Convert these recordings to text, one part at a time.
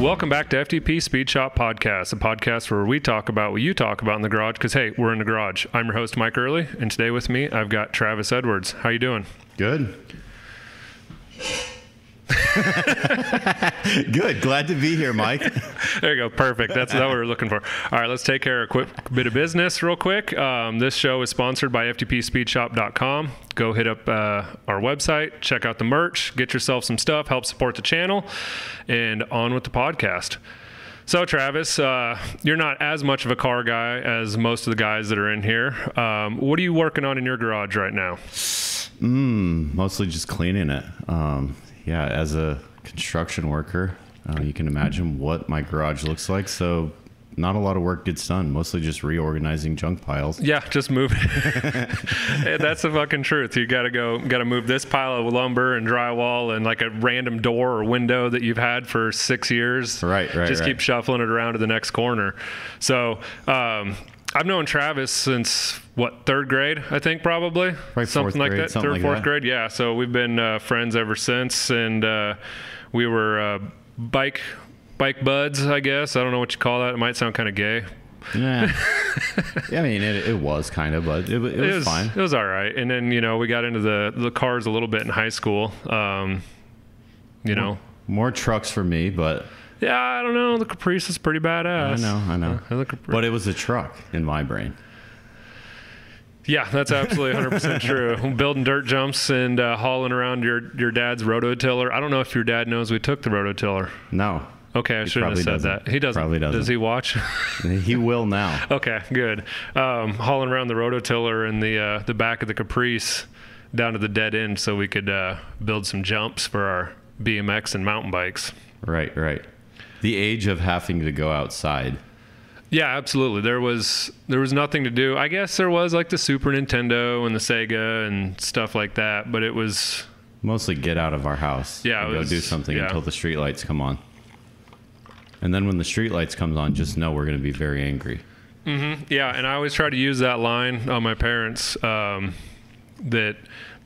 Welcome back to FTP Speed Shop Podcast, a podcast where we talk about what you talk about in the garage. Because hey, we're in the garage. I'm your host Mike Early, and today with me I've got Travis Edwards. How you doing? Good. Good. Glad to be here, Mike. There you go. Perfect. That's what we were looking for. All right, let's take care of a quick bit of business real quick. Um, this show is sponsored by FTPSpeedShop.com. Go hit up uh, our website, check out the merch, get yourself some stuff, help support the channel, and on with the podcast. So, Travis, uh, you're not as much of a car guy as most of the guys that are in here. Um, what are you working on in your garage right now? Mm, mostly just cleaning it. Um, yeah, as a construction worker, uh, you can imagine what my garage looks like. So, not a lot of work gets done. Mostly just reorganizing junk piles. Yeah, just move. That's the fucking truth. You got to go, got to move this pile of lumber and drywall and like a random door or window that you've had for six years. Right, right, Just right. keep shuffling it around to the next corner. So, um, I've known Travis since what third grade, I think probably Right, something like grade, that, something third like fourth that. grade. Yeah, so we've been uh, friends ever since, and uh, we were uh, bike bike buds, I guess. I don't know what you call that. It might sound kind of gay, Yeah. I mean, it, it was kind of, but it, wa- it was fine. It was all right. And then you know we got into the the cars a little bit in high school. Um, you know, More trucks for me, but yeah, I don't know. The Caprice is pretty badass. I know, I know. The Capri- But it was a truck in my brain. yeah, that's absolutely 100 percent true. Building dirt jumps and uh, hauling around your your dad's rototiller. I don't know if your dad knows we took the rototiller. No, Okay, I shouldn't have said doesn't. that. He doesn't. Probably doesn't. Does he watch? he will now. Okay, good. Um, hauling around the rototiller and the uh, the back of the Caprice down to the dead end so we could uh, build some jumps for our BMX and mountain bikes. Right, right. The age of having to go outside. Yeah, absolutely. There was there was nothing to do. I guess there was like the Super Nintendo and the Sega and stuff like that, but it was Mostly get out of our house. Yeah, go was- do something yeah. until the streetlights come on. And then when the streetlights comes on, just know we're going to be very angry. yeah. And I always try to use that line on my parents um, that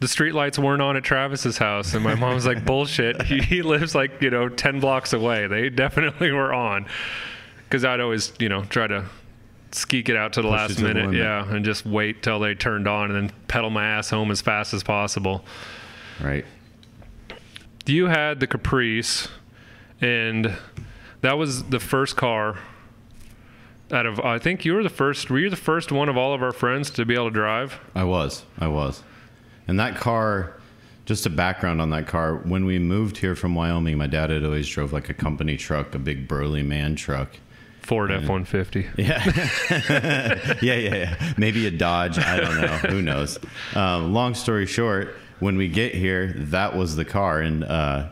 the streetlights weren't on at Travis's house, and my mom was like, "Bullshit. He, he lives like you know ten blocks away. They definitely were on." Because I'd always you know try to skeek it out to the Push last to the minute, yeah, and just wait till they turned on, and then pedal my ass home as fast as possible. Right. you had the Caprice, and that was the first car out of. I think you were the first. Were you the first one of all of our friends to be able to drive? I was. I was. And that car, just a background on that car, when we moved here from Wyoming, my dad had always drove like a company truck, a big burly man truck. Ford F one fifty. Yeah. yeah, yeah, yeah. Maybe a Dodge. I don't know. Who knows? Um, long story short, when we get here, that was the car. And uh,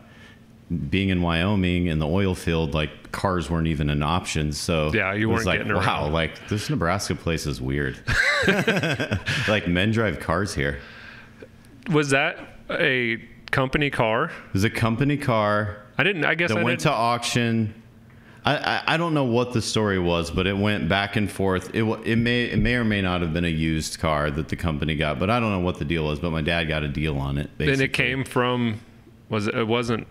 being in Wyoming in the oil field, like cars weren't even an option. So Yeah, you it was weren't like, wow, like this Nebraska place is weird. like men drive cars here. Was that a company car? It was a company car I didn't. I guess that I went didn't. to auction. I, I, I don't know what the story was, but it went back and forth. It, it may it may or may not have been a used car that the company got, but I don't know what the deal was. But my dad got a deal on it. and it came from. Was it? It wasn't.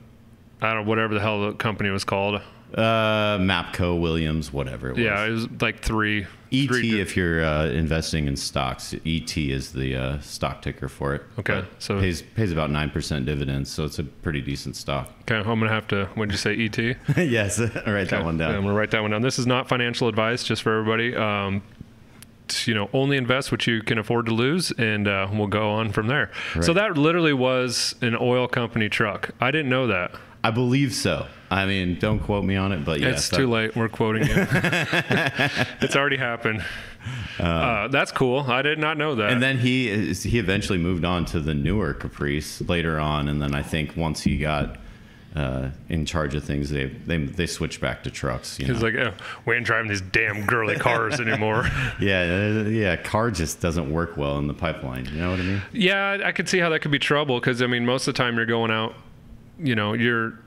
I don't. Whatever the hell the company was called. Uh, Mapco Williams, whatever it was. Yeah, it was like three. ET three- if you're uh, investing in stocks. ET is the uh, stock ticker for it. Okay, But so- pays pays about nine percent dividends, so it's a pretty decent stock. Okay, I'm gonna have to. What did you say? ET. yes, write that one Yeah, I'm gonna write that one down. This is not financial advice, just for everybody. Um, you know, only invest what you can afford to lose, and uh, we'll go on from there. So that literally was an oil company truck. I didn't know that. I believe so. I mean, don't quote me on it, but yeah, it's that- too late. We're quoting you. it's already happened. Uh, that's cool. I did not know that. And then he is, he eventually moved on to the newer Caprice later on, and then I think once he got uh, in charge of things, they they they switched back to trucks. You know? He's like, oh, we ain't driving these damn girly cars anymore. yeah, uh, yeah, car just doesn't work well in the pipeline. You know what I mean? Yeah, I- I could see how that could be trouble because I mean, most of the time you're going out, you know, you're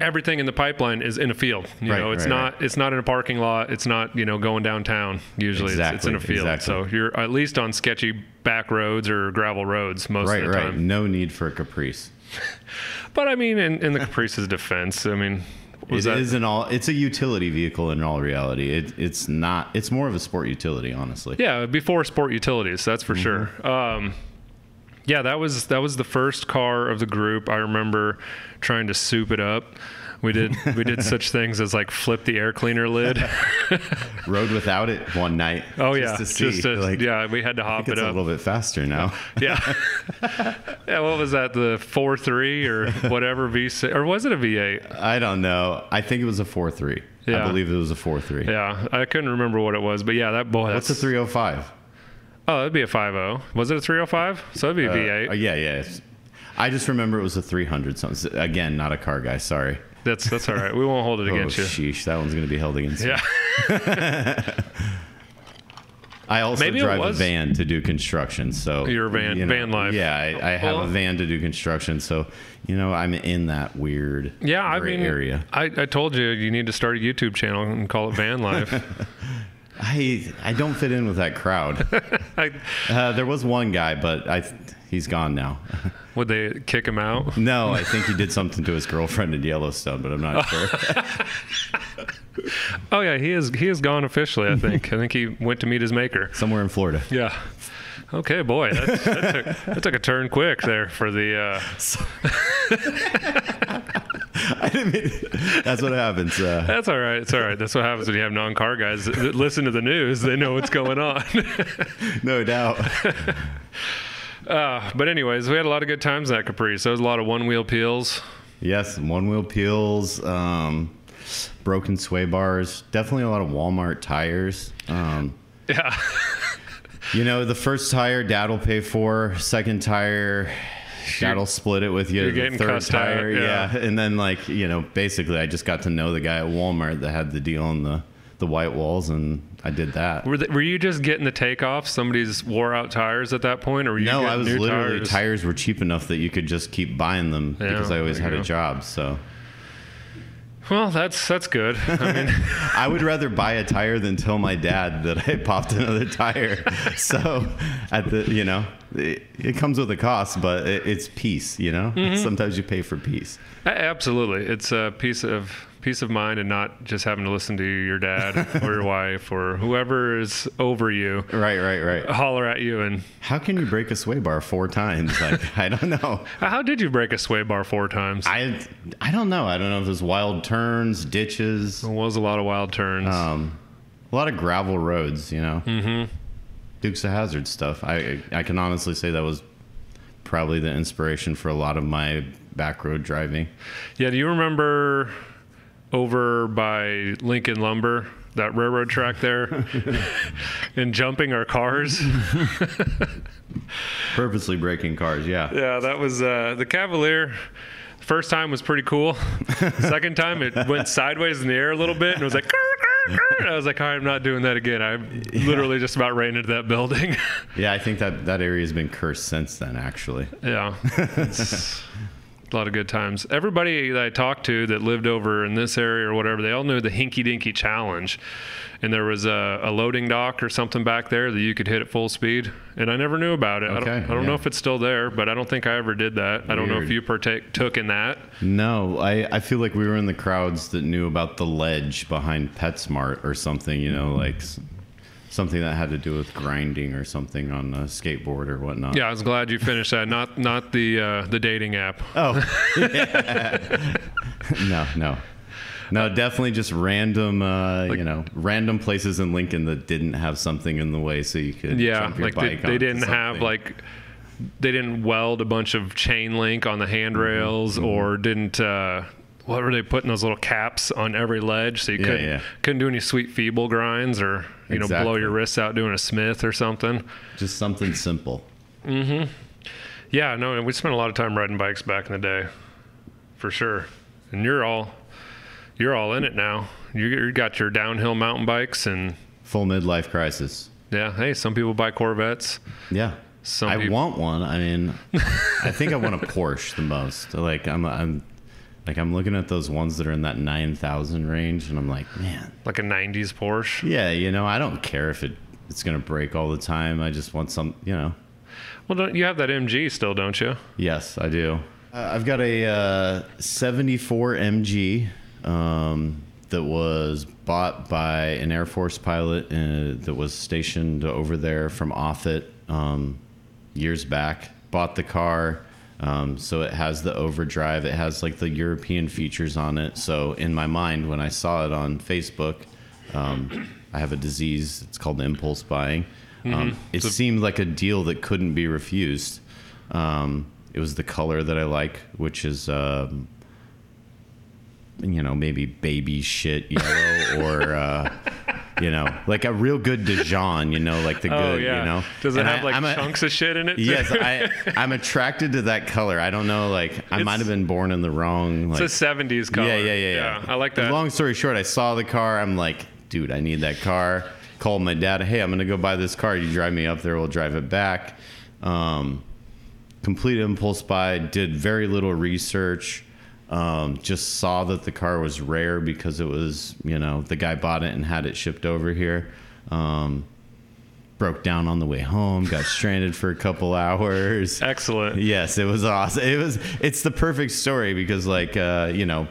everything in the pipeline is in a field. You Right, know, it's right, not it's not in a parking lot. It's not you know going downtown. Usually, it's, it's in a field. exactly. So you're at least on sketchy back roads or gravel roads most Right, of the right. time. No need for a Caprice. But I mean, in, in the Caprice's defense, I mean, Was It that is in all. It's a utility vehicle in all reality. It, it's not. It's more of a sport utility, honestly. Yeah, before sport utilities, that's for Mm-hmm. sure. Um, yeah, that was that was the first car of the group. I remember trying to soup it up. We did we did such things as like flip the air cleaner lid. Rode without it one night. Oh just yeah, to see. just to, like, yeah, we had to hop It's it a little bit faster now. Yeah, yeah. What was that? The four three or whatever V six or was it a V eight? I don't know. I think it was a four three. Yeah. I believe it was a four three. Yeah, I couldn't remember what it was, but yeah, that boy. What's That's a three hundred five? Oh, that'd be a five zero. Was it a three hundred five? So it'd be a V eight. Uh, yeah, yeah. I just remember it was a three hundred something. Again, not a car guy. Sorry. That's that's all right. We won't hold it Oh, against you. sheesh, that one's gonna be held against me. Yeah. I also Maybe drive a van to do construction, so You're a van- van life. Yeah, I, I have Well- a van to do construction, so you know I'm in that weird Yeah, I mean, area. I, I told you you need to start a YouTube channel and call it Van Life. I I don't fit in with that crowd. I, uh, there was one guy, but I he's gone now. would they kick him out? no, I think he did something to his girlfriend in Yellowstone, but I'm not sure. Oh yeah, he is he is gone officially. I think. I think he went to meet his maker. Somewhere in Florida. Yeah. Okay, boy, that, that, took, that took a turn quick there for the. Uh, I didn't mean, that's what happens. Uh, that's all right. It's all right. That's what happens when you have non-car guys that listen to the news. They know what's going on. no doubt. uh, but anyways, we had a lot of good times at Caprice. There was a lot of one-wheel peels. Yes, one wheel peels, um, broken sway bars, definitely a lot of Walmart tires. Um, Yeah. you know, the first tire dad will pay for, second tire dad'll split it with you. You're getting third cussed out, tire, yeah. And then like, you know, basically I just got to know the guy at Walmart that had the deal on the, the white walls and I did that. Were, were you just getting the takeoff? Somebody's wore out tires at that point, or were you No, I was literally tires? tires were cheap enough that you could just keep buying them Yeah, because I always had you a job. So Well, that's that's good. I mean, I would rather buy a tire than tell my dad that I popped another tire. so at the you know it, it comes with a cost, but it, it's peace. You know, Mm-hmm. sometimes you pay for peace. absolutely, it's a piece of peace of mind, and not just having to listen to your dad or your wife or whoever is over you Right, right, right. holler at you. And How can you break a sway bar four times? Like I don't know. how did you break a sway bar four times? I I don't know. I don't know if there's wild turns, ditches, It was a lot of wild turns. um, a lot of gravel roads. You know, mm-hmm. Dukes of Hazzard stuff. I I can honestly say that was probably the inspiration for a lot of my back road driving. yeah, do you remember over by Lincoln Lumber? That railroad track there, and jumping our cars. Purposely breaking cars, yeah. Yeah, that was uh, the Cavalier. First time was pretty cool. Second time it went sideways in the air a little bit and it was like. "Grr, grr, grr." I was like, I'm not doing that again. I literally just about ran into that building. Yeah, I think that that area has been cursed since then. Actually, yeah, a lot of good times. Everybody that I talked to that lived over in this area or whatever, they all knew the Hinky Dinky Challenge, and there was a, a loading dock or something back there that you could hit at full speed. And I never knew about it. I don't, I don't know if it's still there, but I don't think I ever did that. I don't know if you partake took in that. no, I I feel like we were in the crowds that knew about the ledge behind PetSmart or something. You know, like something that had to do with grinding or something on a skateboard or whatnot. Yeah, I was glad you finished that. Not not the uh, the dating app. Oh. no, no. No, definitely just random, uh, you know, random places in Lincoln that didn't have something in the way, so you could Yeah, jump your like they, they didn't have like they didn't weld a bunch of chain link on the Mm-hmm. handrails or didn't. Uh, what were they putting those little caps on every ledge so you Yeah, couldn't yeah. couldn't do any sweet feeble grinds or you know blow your wrists out doing a Smith or something. just something simple. Mhm. Yeah, no, and we spent a lot of time riding bikes back in the day, for sure. And you're all you're all in it now. You you got your downhill mountain bikes and Full midlife crisis. yeah. Hey, some people buy Corvettes. Yeah. Some I peop- want one. I mean, I think I want a Porsche the most. Like I'm, I'm, like I'm looking at those ones that are in that nine thousand range, and I'm like, man, like a '90s Porsche. yeah, you know, I don't care if it it's gonna break all the time. I just want some, you know. Well, don't, you have that MG still, don't you? Yes, I do. Uh, I've got a uh, 74 MG um, that was bought by an Air Force pilot uh, that was stationed over there from Offutt um, years back. Bought the car. Um, so it has the overdrive. It has like the European features on it. So in my mind, when I saw it on Facebook, um, I have a disease. It's called impulse buying. Um, it seemed like a deal that couldn't be refused. Um, it was the color that I like, which is, um, you know, maybe baby shit yellow or, uh, you know, like a real good Dijon, you know, like the good, oh yeah. you know. Does it And have I- like I'm a- chunks of shit in it? too? Yes, I, I'm attracted to that color. I don't know, like I It's- might have been born in the wrong. Like, it's a '70s color. yeah, yeah, yeah, yeah, I like that. Long story short, I saw the car. I'm like, dude, I need that car. Called my dad. Hey, I'm gonna go buy this car. You drive me up there. We'll drive it back. Um, complete impulse buy. Did very little research. Um, just saw that the car was rare because it was, you know, the guy bought it and had it shipped over here. Um, broke down on the way home. Got stranded for a couple hours. Excellent. Yes, it was awesome. It was. It's the perfect story because, like, uh, you know,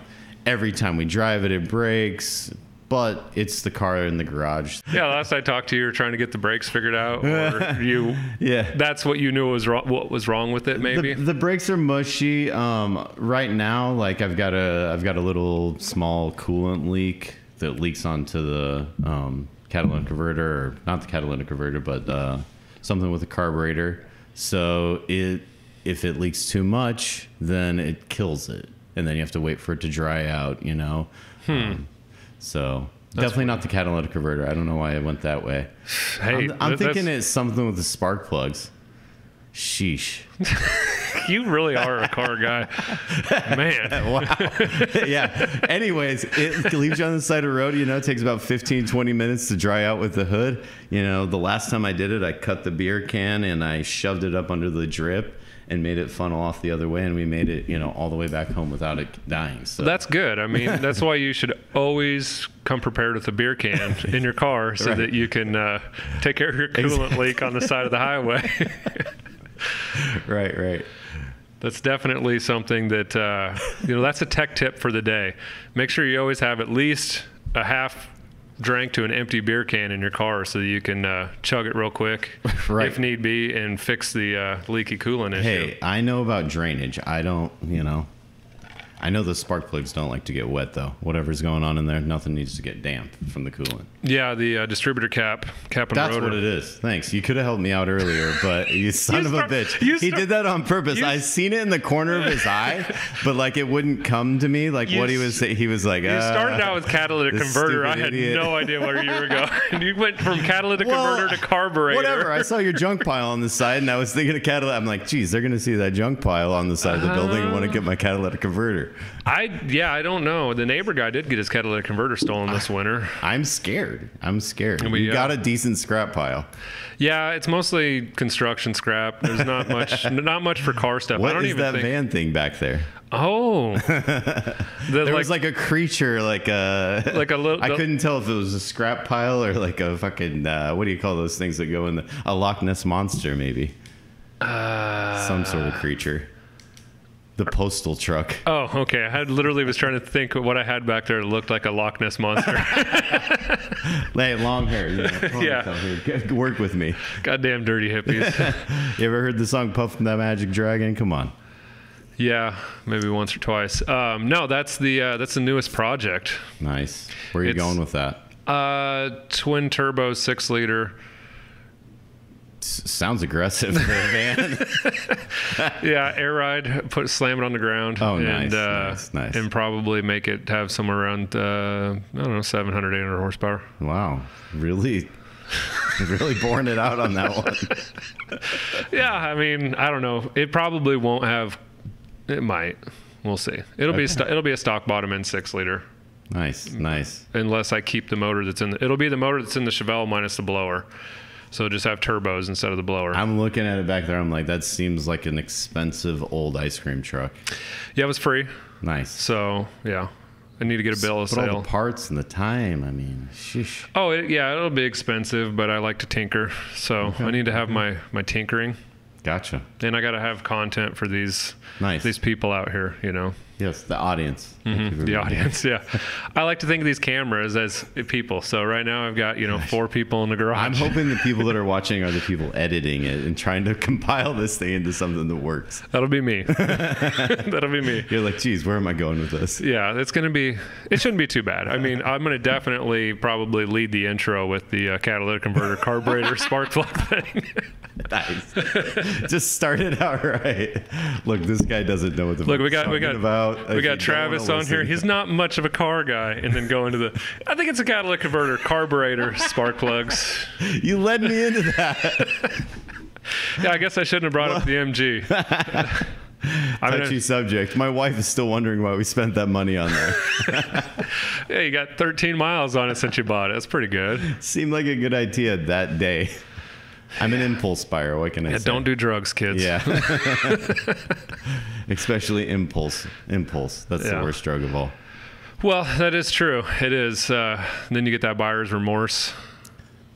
every time we drive it, it breaks. But it's the car in the garage. Yeah, last I talked to you, you were trying to get the brakes figured out, or you. Yeah. That's what you knew was wrong. What was wrong with it? Maybe. The, the brakes are mushy. Um, right now, like I've got a I've got a little small coolant leak that leaks onto the um, catalytic converter, or not the catalytic converter, but uh, something with the carburetor. So it if it leaks too much, then it kills it, and then you have to wait for it to dry out. You know. Um, so. Definitely not the catalytic converter. I don't know why it went that way. hey, I'm, I'm th- thinking it's something with the spark plugs. Sheesh. you really are a car guy, man. wow. yeah. Anyways, it leaves you on the side of the road. You know, it takes about 15, 20 minutes to dry out with the hood. You know, the last time I did it, I cut the beer can and I shoved it up under the drip and made it funnel off the other way. And we made it, you know, all the way back home without it dying. So That's good. I mean, that's why you should always come prepared with a beer can in your car so Right. that you can uh, take care of your coolant leak on the side of the highway. right, right. That's definitely something that uh, you know. That's a tech tip for the day. Make sure you always have at least a half drank to an empty beer can in your car, so that you can uh, chug it real quick, Right. if need be, and fix the uh, leaky coolant issue. Hey, I know about drainage. I don't, you know. I know the spark plugs don't like to get wet though. Whatever's going on in there, nothing needs to get damp from the coolant. Yeah, the uh, distributor cap, cap and That's rotor. what it is. Thanks. You could have helped me out earlier, but you son You of a bitch. you he start- did that on purpose. I seen it in the corner of his eye, but like it wouldn't come to me. Like what he was saying. He was like, You uh, started out with catalytic converter. I had idiot. no idea where you were going. you went from catalytic Well, converter to carburetor. Whatever. I saw your junk pile on the side, and I was thinking of catalytic. I'm like, geez, they're gonna see that junk pile on the side of the building and want to get my catalytic converter. I yeah, I don't know. The neighbor guy did get his catalytic converter stolen this winter. I'm scared. I'm scared. we, you uh, got a decent scrap pile. Yeah, it's mostly construction scrap. There's not much, not much for car stuff. I don't is even that think. van thing back there? Oh, the, There like, was like a creature, like a Like a little- I couldn't tell if it was a scrap pile or like a fucking uh, what do you call those things that go in the a Loch Ness monster maybe uh, some sort of creature. The postal truck. Oh, okay. I had literally was trying to think what I had back there that looked like a Loch Ness monster. Hey, long hair. You know, here. Work with me. Goddamn dirty hippies. You ever heard the song "Puff the Magic Dragon"? Come on. yeah, maybe once or twice. Um, no, that's the uh, that's the newest project. Nice. Where are you It's- going with that? Uh, twin turbo six liter. Sounds aggressive for a van. Yeah, air ride. Put slam it on the ground. Oh, and, nice, uh, nice, nice. And probably make it have somewhere around uh, I don't know 700 800 horsepower. wow. Really, really pouring it out on that one. Yeah, I mean I don't know. It probably won't have. It might. We'll see. It'll be a sto- it'll be a stock bottom end six liter. Nice, nice. unless I keep the motor that's in the, it'll be the motor that's in the Chevelle minus the blower. So just have turbos instead of the blower. I'm looking at it back there. I'm like, that seems like an expensive old ice cream truck. yeah, it was free. Nice. So yeah, I need to get a bill of But all the parts and the time. I mean, sheesh. Oh it, yeah, it'll be expensive, but I like to tinker, so I need to have my my tinkering. Gotcha. and I got to have content for these Nice. these people out here. You know, Yes, the audience. For the audience. Yeah, I like to think of these cameras as people. So right now I've got you know four people in the garage. I'm hoping the people that are watching are the people editing it and trying to compile this thing into something that works. That'll be me. That'll be me. You're like, geez, where am I going with this? Yeah, it's going to be. It shouldn't be too bad. I mean, I'm going to definitely probably lead the intro with the uh, catalytic converter carburetor spark plug thing. Nice. Just start it out right. Look, this guy doesn't know what the Look, we fuck got we he's got talking about. we got Travis on here. He's not much of a car guy, and then go into the. I think it's a catalytic converter carburetor spark plugs. You led me into that. Yeah, I guess I shouldn't have brought up the MG. I mean, Touchy subject. My wife is still wondering why we spent that money on there. yeah, you got 13 miles on it since you bought it. That's pretty good. Seemed like a good idea that day. I'm an impulse buyer. What can I Yeah, say? don't do drugs, kids. Yeah. Especially impulse. Impulse. That's Yeah. the worst drug of all. Well, that is true. It is. Uh, then you get that buyer's remorse.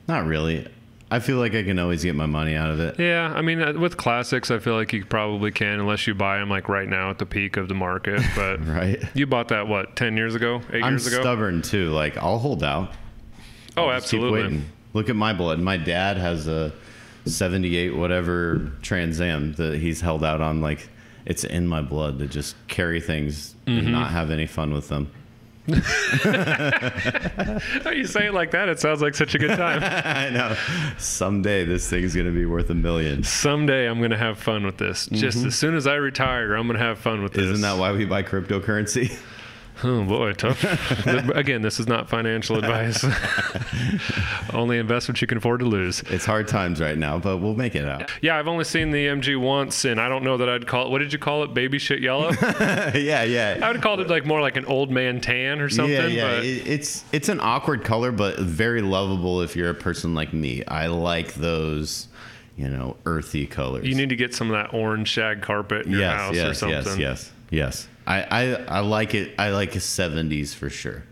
Not really. I feel like I can always get my money out of it. Yeah, I mean, uh, with classics, I feel like you probably can, unless you buy them like right now at the peak of the market. But Right? you bought that what, ten years ago, 8 I'm years ago? stubborn too. Like I'll hold out. oh, keep absolutely. Look at my blood. My dad has a 78 whatever Trans Am that he's held out on. Like it's in my blood to just carry things Mm-hmm. and not have any fun with them. you say it like that, it sounds like such a good time. I know. Someday this thing's gonna be worth a million. Someday I'm gonna have fun with this. Just as soon as I retire, I'm gonna have fun with this. Mm-hmm. Isn't that why we buy cryptocurrency? Oh boy, tough. Again, this is not financial advice. Only invest what you can afford to lose. It's hard times right now, but we'll make it out. Yeah, I've only seen the MG once, and I don't know that I'd call it. What did you call it? Baby shit yellow. yeah, yeah. I would called it like more like an old man tan or something. yeah, yeah. But it's it's an awkward color, but very lovable if you're a person like me. I like those, you know, earthy colors. you need to get some of that orange shag carpet in your yes, house yes, or something. yes, yes, yes. I, I I like it. I like a '70s for sure.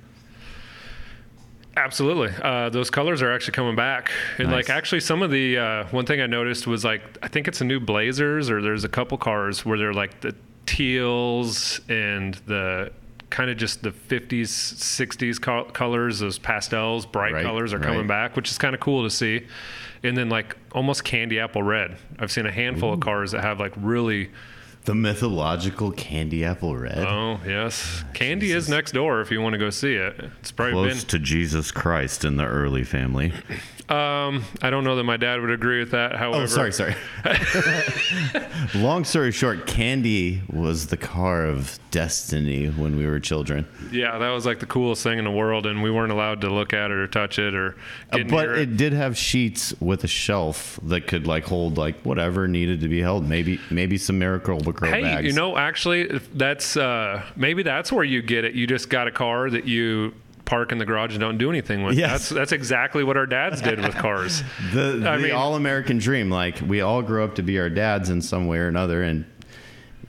Absolutely. Uh, those colors are actually coming back. And Nice. like actually some of the uh, one thing I noticed was like I think it's a new Blazers or there's a couple cars where they're like the teals and the kind of just the 50s 60s col- colors those pastels bright Right, colors are coming right. back which is kind of cool to see and then like almost candy apple red i've seen a handful of cars that have like really The mythological candy apple red. oh yes candy is next door if you want to go see it it's probably Close to Jesus Christ in the early family. um i don't know that my dad would agree with that however Oh, sorry, sorry. Long story short, candy was the car of destiny when we were children. Yeah, that was like the coolest thing in the world, and we weren't allowed to look at it or touch it or Uh, but near it did have sheets with a shelf that could like hold like whatever needed to be held. Maybe maybe some miracle grow Hey, bags. you know, actually, that's uh, maybe that's where you get it. You just got a car that you park in the garage and don't do anything with. Yes. That's that's exactly what our dads did with cars. the the all American dream. Like we all grew up to be our dads in some way or another, and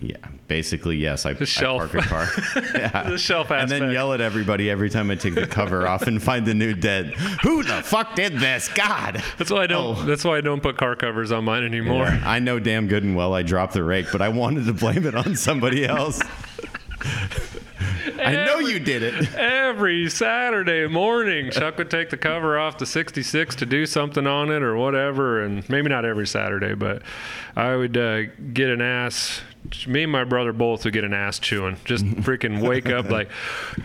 yeah, basically yes, I, I shelf. park a car. yeah. The shelf and then yell at everybody every time I take the cover off and find the new dead. Who the fuck did this? God. That's why I don't. Oh. That's why I don't put car covers on mine anymore. I know damn good and well I dropped the rake, but I wanted to blame it on somebody else. I know you did it. Every Saturday morning, Chuck would take the cover off the 66 to do something on it or whatever. And maybe not every Saturday, but I would uh, get an ass. Me and my brother both would get an ass chewing. Just freaking wake up like,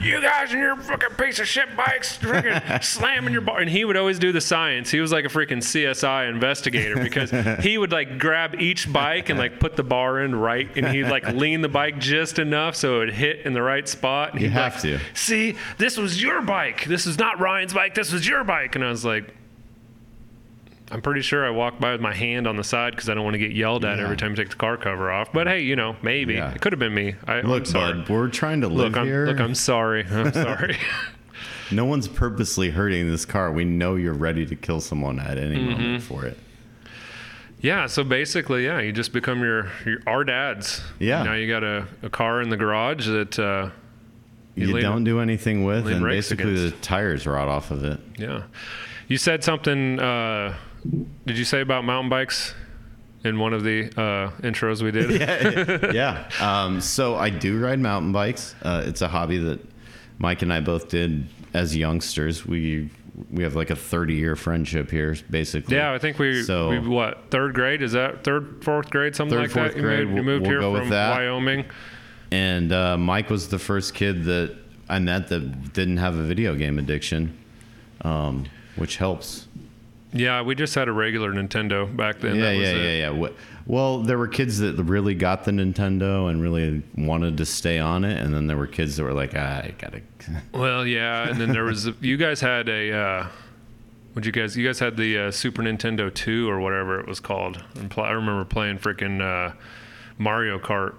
you guys and your fucking piece of shit bikes, freaking slamming your bar. And he would always do the science. He was like a freaking CSI investigator because he would like grab each bike and like put the bar in right. And he'd like lean the bike just enough so it would hit in the right spot. And You he'd have like, to. see, this was your bike. This is not Ryan's bike. This was your bike. And I was like, I'm pretty sure I walked by with my hand on the side because I don't want to get yelled at Yeah. every time I take the car cover off. But hey, you know, maybe Yeah. it could have been me. I, Look, sorry. bud, we're trying to live Look, I'm, here. look, I'm sorry. I'm sorry. no one's purposely hurting this car. We know you're ready to kill someone at any Mm-hmm. moment for it. yeah. So basically, yeah, you just become your, your our dads. Yeah. Now you got a, a car in the garage that. Uh, You, lean- don't do anything with, and basically against. the tires rot off of it. Yeah. You said something. Uh, did you say about mountain bikes in one of the uh, intros we did. yeah, yeah. Um, so I do ride mountain bikes. Uh, it's a hobby that Mike and I both did as youngsters. We we have like a 30 year friendship here, basically. Yeah, I think we, So- we what third grade is that third fourth grade something Third, like fourth that. You grade, moved, you moved we'll here from. Wyoming. And uh, Mike was the first kid that I met that didn't have a video game addiction, um, which helps. Yeah, we just had a regular Nintendo back then. yeah, yeah, yeah, yeah. Well, there were kids that really got the Nintendo and really wanted to stay on it, and then there were kids that were like, ah, "I gotta." Well, yeah, and then there was you guys had a. Uh, what you guys? You guys had the uh, Super Nintendo 2 or whatever it was called. I remember playing freaking uh, Mario Kart.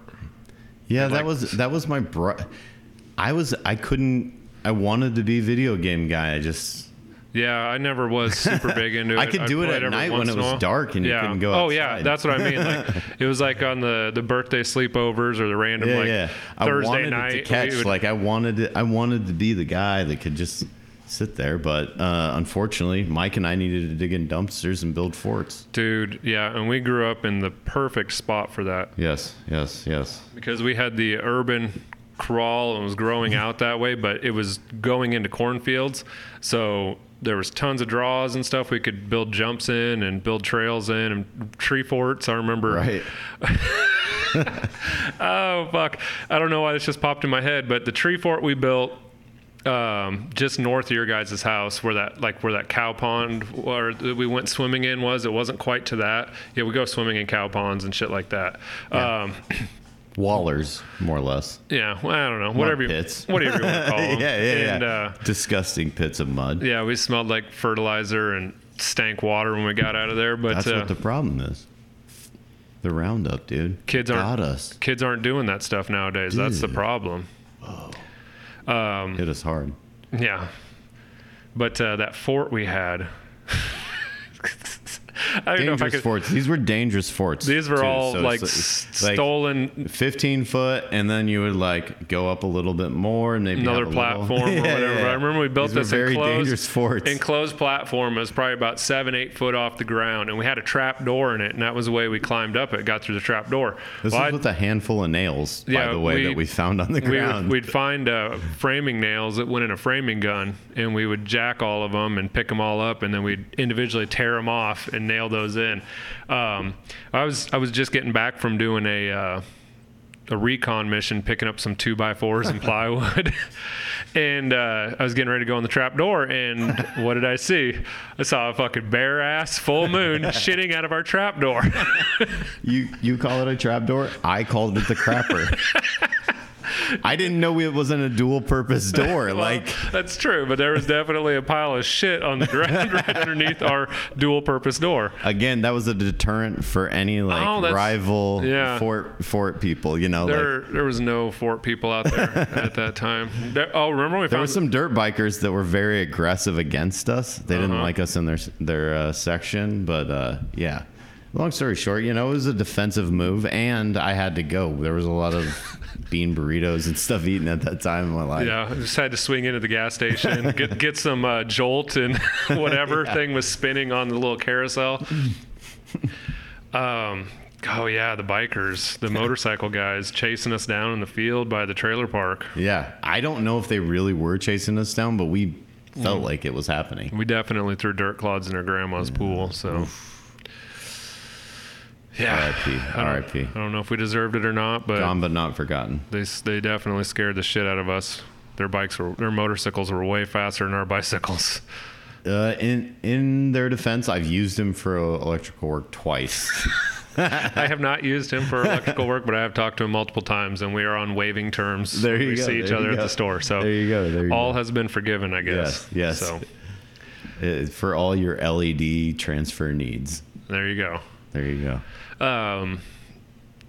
Yeah, like- that was that was my bro. I was I couldn't. I wanted to be video game guy. I just Yeah, I never was super big into it. I could do it at night when it was dark and you couldn't go Outside. Oh yeah, that's what I mean. Like it was like on the the birthday sleepovers or the random yeah like yeah. I Thursday wanted night. to catch. would- like I wanted it. I wanted to be the guy that could just sit there. But uh, unfortunately, Mike and I needed to dig in dumpsters and build forts. dude, yeah, and we grew up in the perfect spot for that. Yes, yes, yes. because we had the urban crawl and was growing out that way, but it was going into cornfields. So there was tons of draws and stuff we could build jumps in and build trails in and tree forts. I remember. Right. Oh fuck! I don't know why this just popped in my head, but the tree fort we built um, just north of your guys' house, where that like where that cow pond or that we went swimming in was. It wasn't quite to that. Yeah, we go swimming in cow ponds and shit like that. Yeah. Um, Wallers, more or less. Yeah, well, I don't know. Whatever you, pits. whatever you want to call yeah, them. yeah, and, yeah. Uh, Disgusting pits of mud. yeah, we smelled like fertilizer and stank water when we got out of there. But That's uh, what the problem is. The Roundup, dude. Kids aren't- got us. kids aren't doing that stuff nowadays. That's the Dude. problem. Hit us hard. Yeah. But uh, that fort we had. I don't know if I could. forts. These were dangerous forts. These were too. all So like, s- like stolen 15 foot, and then you would like go up a little bit more, and maybe another a little- platform or Yeah, whatever. yeah, But I remember we built These this very enclosed, dangerous forts. enclosed platform. It was probably about seven, eight foot off the ground, and we had a trap door in it, and that was the way we climbed up it. Got through the trap door. This Well, was I- with a handful of nails, by the way, we- that we found on the we ground. would, we'd find uh, framing nails that went in a framing gun, and we would jack all of them and pick them all up, and then we'd individually tear them off and nail those in. Um, I was I was just getting back from doing a uh, a recon mission, picking up some two by fours and plywood. And uh, I was getting ready to go in the trap door, and what did I see? I saw a fucking bare ass full moon shitting out of our trap door. you you call it a trap door? I called it the crapper. I didn't know it wasn't a dual purpose door. Well, like that's true, but there was definitely a pile of shit on the ground right underneath our dual purpose door. again, that was a deterrent for any like Oh, rival yeah. fort fort people. You know, like There, there was no fort people out there at that time. There, oh, remember we There found were some dirt bikers that were very aggressive against us. They didn't Uh-huh. like us in their their uh, section, but uh, yeah. Long story short, you know, it was a defensive move, and I had to go. There was a lot of bean burritos and stuff eaten at that time in my life. Yeah, I just had to swing into the gas station, get get some uh, jolt and whatever Yeah. thing was spinning on the little carousel. Um, oh yeah, the bikers, the motorcycle guys chasing us down in the field by the trailer park. Yeah. I don't know if they really were chasing us down, but we Mm. felt like it was happening. We definitely threw dirt clods in our grandma's pool. So, yeah, R.I.P. I don't- R.I.P. I don't know if we deserved it or not, but Gone but not forgotten. they they definitely scared the shit out of us. Their bikes were their motorcycles were way faster than our bicycles. Uh, in in their defense, I've used him for electrical work twice. I have not used him for electrical work, but I have talked to him multiple times, and we are on waving terms. There you we go, see each there other you at go. the store, so There you go. There you all go. has been forgiven, I guess. Yes, yes. So Uh, for all your LED transfer needs. there you go. There you go. Um,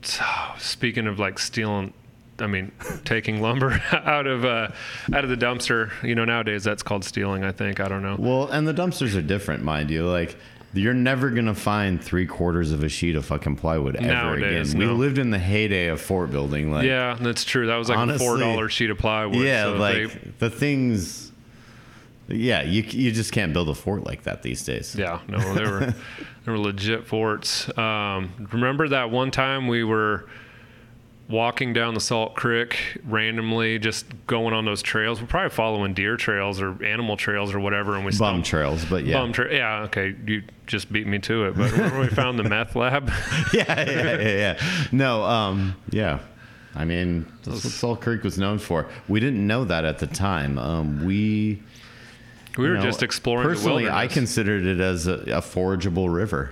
so speaking of like stealing, I mean, taking lumber out of uh, out of the dumpster. You know, nowadays that's called stealing. I think I don't know. Well, and the dumpsters are different, mind you. Like, you're never gonna find three quarters of a sheet of fucking plywood ever Nowadays, again. We no. lived in the heyday of fort building. Like, yeah, that's true. That was like honestly, a four dollar sheet of plywood. yeah, so like they- the things. Yeah, you you just can't build a fort like that these days. Yeah, no, they were they were legit forts. Um, remember that one time we were walking down the Salt Creek randomly, just going on those trails. We're probably following deer trails or animal trails or whatever, and we Bum stumbled- trails, but yeah. Bum tra- yeah, okay, you just beat me to it. But remember we found the meth lab? yeah, yeah, yeah, yeah. No, um, yeah. I mean, that's what Salt Creek was known for. We didn't know that at the time. Um, we We were know, just exploring. Personally, I considered it as a, a forageable river,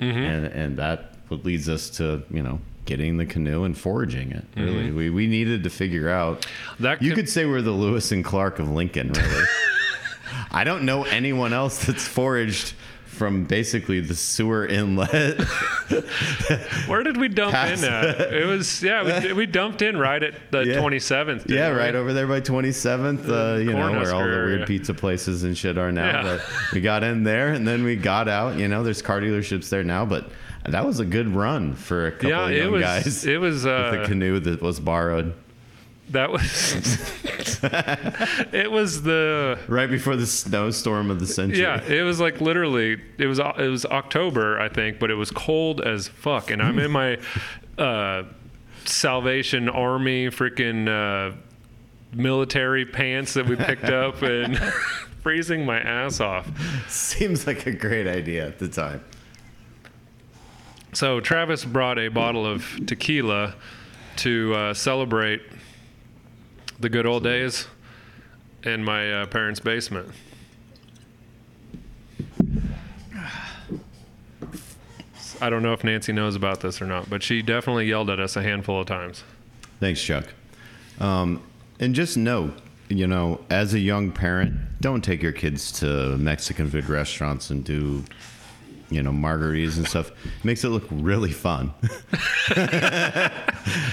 Mm-hmm. and and that what leads us to you know getting the canoe and foraging it. Really, we we needed to figure out. Mm-hmm. That you could- could say we're the Lewis and Clark of Lincoln. Really, I don't know anyone else that's foraged from basically the sewer inlet. Where did we dump Pass. in at? It was yeah, we, we dumped in right at the Yeah. twenty seventh. Yeah, right over there by 27th, uh, you know, where all the weird area. pizza places and shit are now. Yeah. But we got in there and then we got out. You know, there's car dealerships there now, but that was a good run for a couple Yeah, of it young was. guys It was. with Uh, a canoe that was borrowed that was. it was the. right before the snowstorm of the century. Yeah, it was like literally. It was. It was October, I think, but it was cold as fuck, and I'm in my uh, Salvation Army freaking uh, military pants that we picked up and freezing my ass off. Seems like a great idea at the time. So Travis brought a bottle of tequila to uh, celebrate the good old days in my uh, parents' basement. I don't know if Nancy knows about this or not, but she definitely yelled at us a handful of times. Thanks, Chuck. Um, and just know, you know, as a young parent, don't take your kids to Mexican food restaurants and do, you know, margaritas and stuff. makes it look really fun.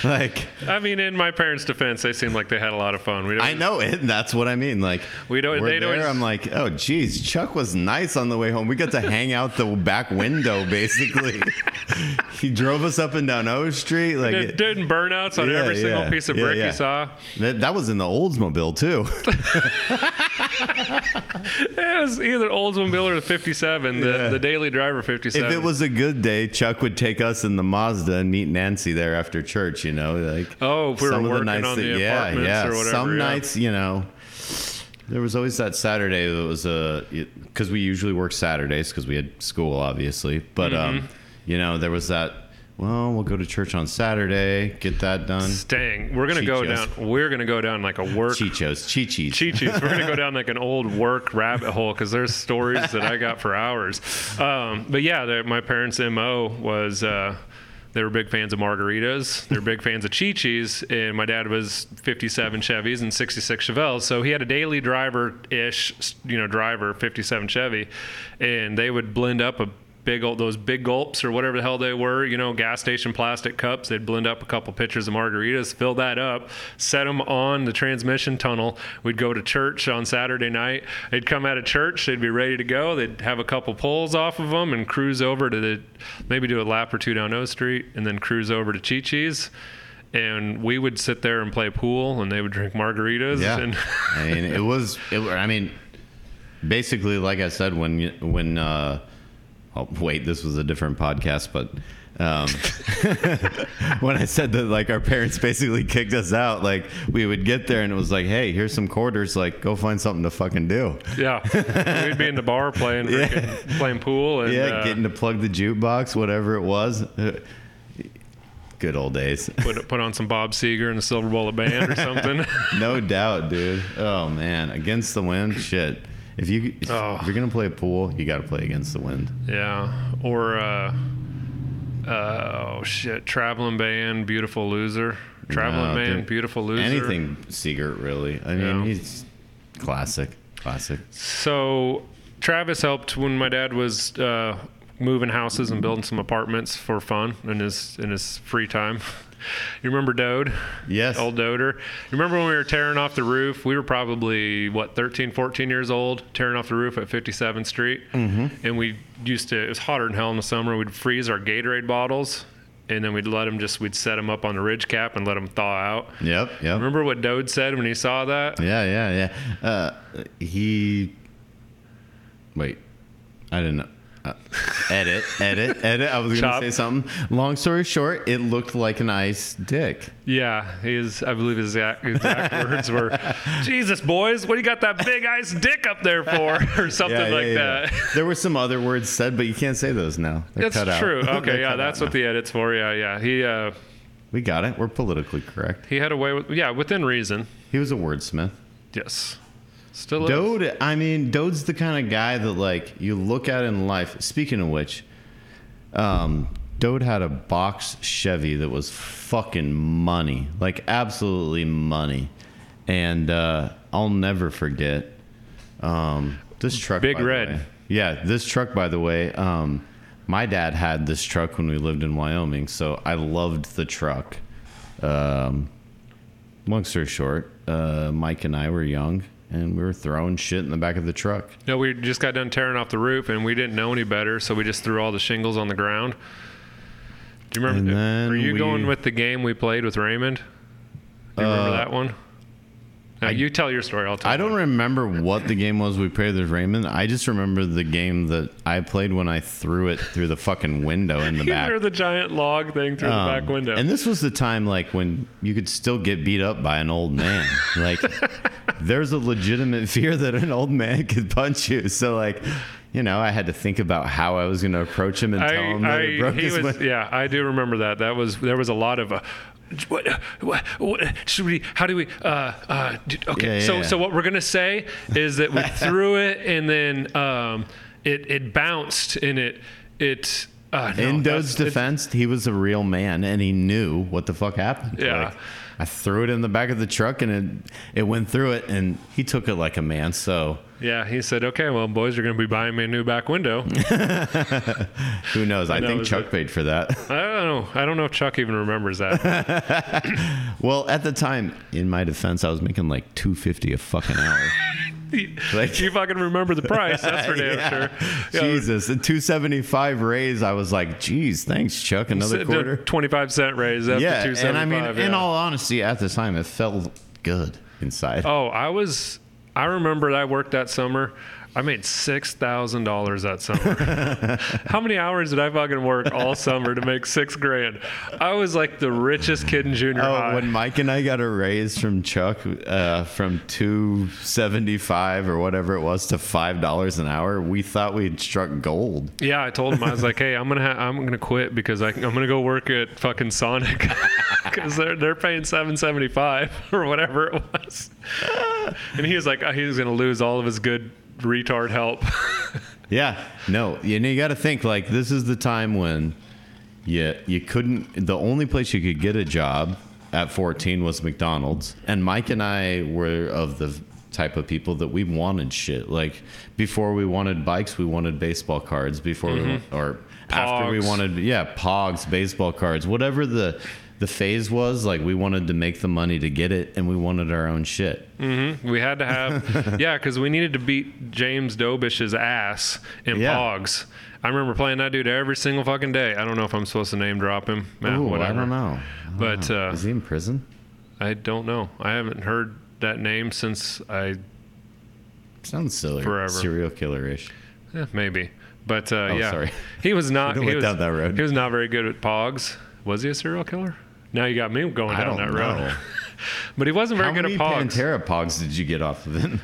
like, I mean, in my parents' defense, they seemed like they had a lot of fun. We I know it. That's what I mean. Like, We don't- we're there, I'm like, oh, geez, Chuck was nice on the way home. We got to hang out the back window, basically. he drove us up and down O Street. Like, it, did, did burnouts on Yeah, every single yeah, piece of yeah, brick yeah. you saw. that, that was in the Oldsmobile, too. It was either Oldsmobile or the 57, the, the daily driver 57. If it was a good day, Chuck would take us in the Mazda and meet Nancy there after church. You know, like Oh, if we were some of working on the yeah, yeah. or whatever, Some yeah. nights, you know, there was always that Saturday that was a because we usually work Saturdays because we had school, obviously. But Mm-hmm. um, you know, there was that. Well, we'll go to church on Saturday, get that done. Staying. We're gonna go down. We're gonna go down like a work. Chichos, chichis. Chi-Chis. We're gonna go down like an old work rabbit hole because there's stories that I got for hours. Um, but yeah, my parents' mo was uh, they were big fans of margaritas. They were big fans of Chi-Chis, and my dad was 57 Chevys and 66 Chevelles, so he had a daily driver-ish, you know, driver 57 Chevy, and they would blend up a big old those big gulps or whatever the hell they were, you know, gas station plastic cups. They'd blend up a couple pitchers of margaritas, fill that up, set them on the transmission tunnel. We'd go to church on Saturday night. They'd come out of church, they'd be ready to go. They'd have a couple pulls off of them and cruise over to the maybe do a lap or two down O Street and then cruise over to Chi Chi's. And we would sit there and play pool, and they would drink margaritas. Yeah, And I mean, it was. It, I mean, basically, like I said, when when uh, oh, wait, this was a different podcast, but um, when I said that, like our parents basically kicked us out, like we would get there and it was like, hey, here's some quarters, like go find something to fucking do. yeah, we'd be in the bar playing, freaking- playing pool. And, yeah, uh, getting to plug the jukebox, whatever it was. Good old days. put put on some Bob Seger and the Silver Bullet Band or something. no doubt, dude. Oh man, against the wind, shit. If you if, Oh. if you're gonna play pool, you got to play against the wind. yeah, or uh, uh, oh shit, traveling band, beautiful loser. Traveling No, dude. beautiful loser. Anything Seger, really. I mean, Yeah. he's classic, classic. So Travis helped when my dad was uh, moving houses and building some apartments for fun in his in his free time. You remember Dode? Yes. Old Doder. You remember when we were tearing off the roof? We were probably, what, 13, 14 years old, tearing off the roof at 57th Street. Mm-hmm. And we used to, it was hotter than hell in the summer. We'd freeze our Gatorade bottles and then we'd let them just we'd set them up on the ridge cap and let them thaw out. Yep, yep. Remember what Dode said when he saw that? Yeah, yeah, yeah. Uh, he. Wait, I didn't know. Uh, edit, edit, edit. I was going to say something. Long story short, it looked like an ice dick. Yeah, his I believe his exact, exact words were, "Jesus, boys, what do you got that big ice dick up there for?" or something Yeah, yeah, like yeah. that. There were some other words said, but you can't say those now. They're That's true. Okay, yeah, that's what now. the edit's for. Yeah, yeah. He uh, We got it. We're politically correct. he had a way with yeah within reason. He was a wordsmith. Yes, still is. Dode, I mean, Dode's the kind of guy that like you look at in life. Speaking of which, um, Dode had a box Chevy that was fucking money, like absolutely money, and uh, I'll never forget um, this truck. Big by the red. way. Yeah, this truck, by the way. Um, my dad had this truck when we lived in Wyoming, so I loved the truck. Um, long story short, uh, Mike and I were young and we were throwing shit in the back of the truck. No, we just got done tearing off the roof, and we didn't know any better, so we just threw all the shingles on the ground. Do you remember? Were you we- going with the game we played with Raymond? Do you remember Uh, that one? Now, you tell your story. I'll tell. I don't mine. remember what the game was we played with Raymond. I just remember the game that I played when I threw it through the fucking window in the You back. threw the giant log thing through Um, the back window. And this was the time like when you could still get beat up by an old man. Like there's a legitimate fear that an old man could punch you. So like, you know, I had to think about how I was going to approach him and tell him that it I, broke his was, yeah, I do remember that. That was there was a lot of. Uh, what, what, what should we? How do we? Uh, uh, okay, Yeah, yeah, so yeah. so what we're gonna say is that we threw it and then um, it it bounced and it it. Uh, no, In Dode's defense, he was a real man and he knew what the fuck happened. Yeah. Like, I threw it in the back of the truck and it it went through it and he took it like a man. So Yeah, he said, "Okay, well, boys, you're gonna be buying me a new back window." who knows? I, know, think Chuck it- paid for that. I don't know. I don't know if Chuck even remembers that. well, at the time, in my defense, I was making like two fifty a fucking hour. Like- you fucking remember the price? That's for damn Yeah. sure. Yeah, Jesus, seventy five raise. I was like, geez, thanks, Chuck. Another quarter. 25 cent raise after Yeah, 275. and I mean, in all honesty, at the time, it felt good inside. Oh, I was. I remember I worked that summer. I made six thousand dollars that summer. How many hours did I fucking work all summer to make six grand? I was like the richest kid in junior Oh, high. when Mike and I got a raise from Chuck uh, from two seventy five or whatever it was to five dollars an hour, we thought we'd struck gold. yeah, I told him I was like, "Hey, I'm gonna ha- I'm gonna quit because I, I'm gonna go work at fucking Sonic because they're they're paying seven seventy five or whatever it was." And he was like, oh, he was gonna lose all of his good retard help. Yeah, no, you know, you got to think like this is the time when you you couldn't. The only place you could get a job at 14 was McDonald's, and Mike and I were of the type of people that we wanted shit. Like before we wanted bikes, we wanted baseball cards. Before we mm-hmm. wa- or after we wanted yeah, Pogs, baseball cards, whatever the the phase was. Like we wanted to make the money to get it, and we wanted our own shit. We had to have, yeah, because we needed to beat James Dobish's ass in Yeah. Pogs. I remember playing that dude every single fucking day. I don't know if I'm supposed to name drop him. Nah, Ooh, I don't know. But uh, Is he in prison? I don't know. I haven't heard that name since I, Sounds silly. Forever. Serial killer ish. eh, maybe. But uh, Oh, yeah, sorry. he was not. He was, down that road. He was not very good at Pogs. Was he a serial killer? Now you got me going I down that road. but he wasn't very How good many at Pogs. How many pantera pogs did you get off of it?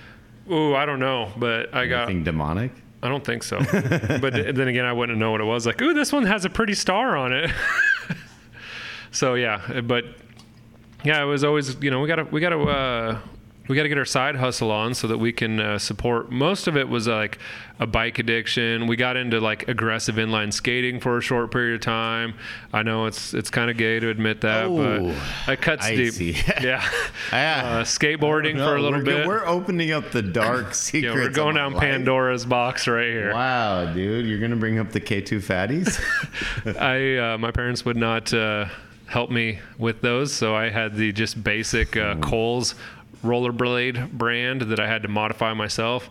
Ooh, I don't know, but I got. Anything demonic? I don't think so. but th- then again, I wouldn't know what it was. Like, ooh, this one has a pretty star on it. so yeah, but yeah, it was always you know we gotta we gotta uh, we gotta get our side hustle on so that we can uh, support. Most of it was like a bike addiction. We got into like aggressive inline skating for a short period of time. I know it's it's kind of gay to admit that, Oh, but it cuts I deep. yeah, Ah. uh, skateboarding No, for a little we're, bit. We're opening up the dark secrets. yeah, we're going down life. Pandora's box right here. Wow, dude, you're gonna bring up the K2 fatties? I uh, my parents would not uh, help me with those, so I had the just basic uh, Coles rollerblade brand that I had to modify myself.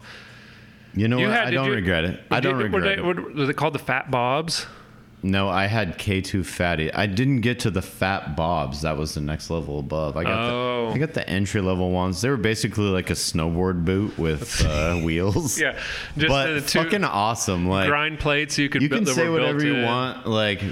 You know You what? I don't you- regret it. I don't did- regret were it. they, Were, they called the Fat Bobs? No, I had K2 fatty. I didn't get to the fat bobs. That was the next level above. I got Oh. the I got the entry level ones. They were basically like a snowboard boot with uh, wheels. Yeah, just but the two fucking awesome. Like grind plates you could you can say whatever you in. want. Like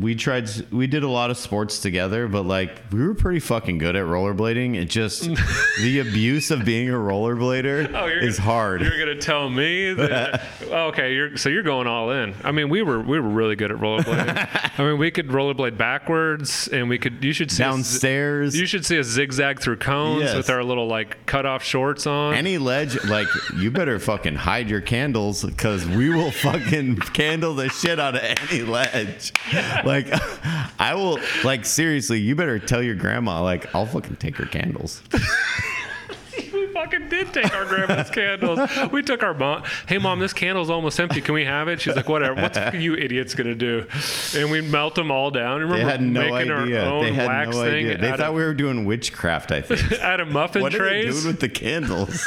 we tried, we did a lot of sports together, but like we were pretty fucking good at rollerblading. It just the abuse of being a rollerblader Oh, is hard. You're gonna tell me that? okay, you're so you're going all in. I mean, we were we were really good at rollerblading. I mean, we could rollerblade backwards, and we could. You should see us- Downstairs, you should see us zigzag through cones Yes. with our little like cut off shorts on. any ledge, like you better fucking hide your candles because we will fucking candle the shit out of any ledge. Like I will, like seriously, you better tell your grandma, like I'll fucking take her candles. we fucking did take our grandma's candles. We took our mom. Hey, mom, this candle's almost empty. Can we have it? She's like, whatever. What's you idiots gonna do? And we melt them all down. They Remember had no making idea. our own They had wax no thing idea. They thought of, we were doing witchcraft. I think. out of muffin What are they trays. doing with the candles?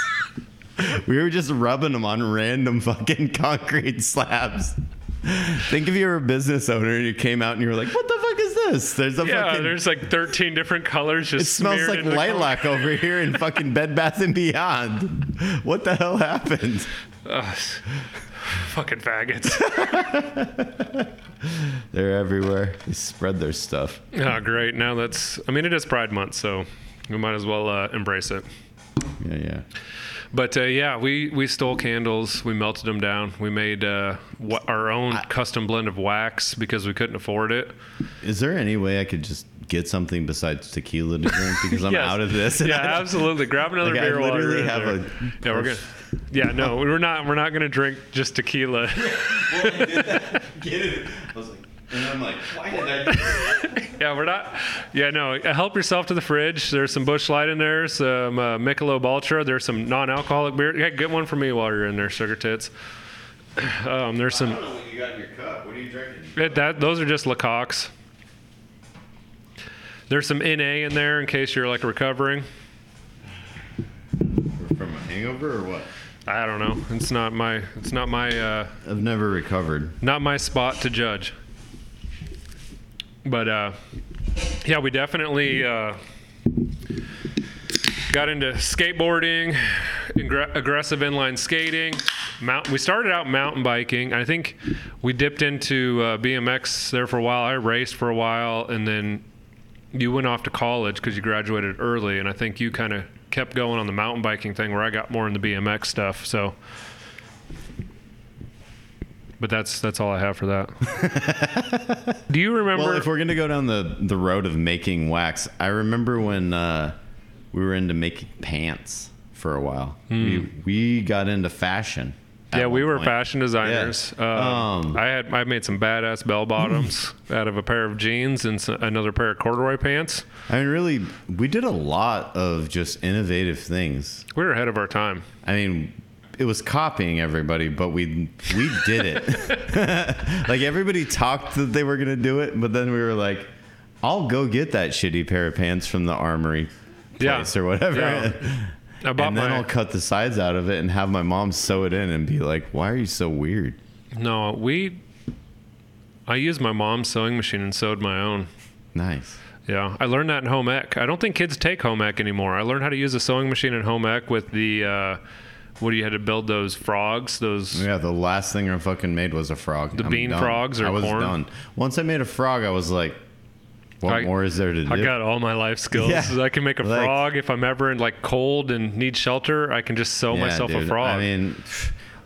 we were just rubbing them on random fucking concrete slabs. Think if you were a business owner and you came out and you were like, "What the fuck is this?" There's a yeah, fucking. there's like 13 different colors just it smells like lilac over here in fucking Bed Bath and Beyond. What the hell happened? Ugh, fucking faggots. They're everywhere. They spread their stuff. oh, great. Now that's, I mean, it is Pride Month, so we might as well uh, embrace it. Yeah, yeah. But uh, yeah, we, we stole candles. We melted them down. We made uh, our own custom blend of wax because we couldn't afford it. Is there any way I could just get something besides tequila to drink because I'm Yes. out of this? Yeah, absolutely. Grab another Like, I beer while literally have there. a Yeah, we're gonna. Yeah, no, we're not. We're not gonna drink just tequila. Get it. I was like, and I'm like, why did I? yeah, we're not. Yeah, no. Help yourself to the fridge. There's some Busch Light in there. Some uh, Michelob Ultra. There's some non-alcoholic beer. Yeah, get one for me while you're in there, sugar tits. Um, there's some. know what you got in your cup. What are you drinking? It, that those are just Lecoqs. There's some NA in there in case you're like recovering. From a hangover or what? I don't know. It's not my. It's not my. Uh, I've never recovered. not my spot to judge. But uh, yeah, we definitely uh, got into skateboarding, aggressive inline skating. Mount, we started out mountain biking. I think we dipped into uh, BMX there for a while. I raced for a while, and then you went off to college because you graduated early. And I think you kind of kept going on the mountain biking thing, where I got more in the BMX stuff. So. But that's that's all I have for that. Do you remember? Well, if we're gonna go down the the road of making wax, I remember when uh, we were into making pants for a while. We we got into fashion. Yeah, we were point. fashion designers. Yeah. Um, Um, I had I made some badass bell bottoms out of a pair of jeans and another pair of corduroy pants. I mean, really, we did a lot of just innovative things. We were ahead of our time. I mean, it was copying everybody, but we we did it. like everybody talked that they were gonna do it, but then we were like, "I'll go get that shitty pair of pants from the armory Yeah. place or whatever." Yeah. And then my I'll cut the sides out of it and have my mom sew it in and be like, "Why are you so weird?" no. We I used my mom's sewing machine and sewed my own. Nice. Yeah, I learned that in home ec. I don't think kids take home ec anymore. I learned how to use a sewing machine in home ec with the uh, what do you had to build those frogs? Those Yeah, the last thing I fucking made was a frog. The I'm bean done. frogs or I was corn? done. Once I made a frog, I was like, "What I- more is there to do?" I got all my life skills. Yeah. I can make a Like- frog if I'm ever in like cold and need shelter. I can just sew Yeah, myself a frog. I mean,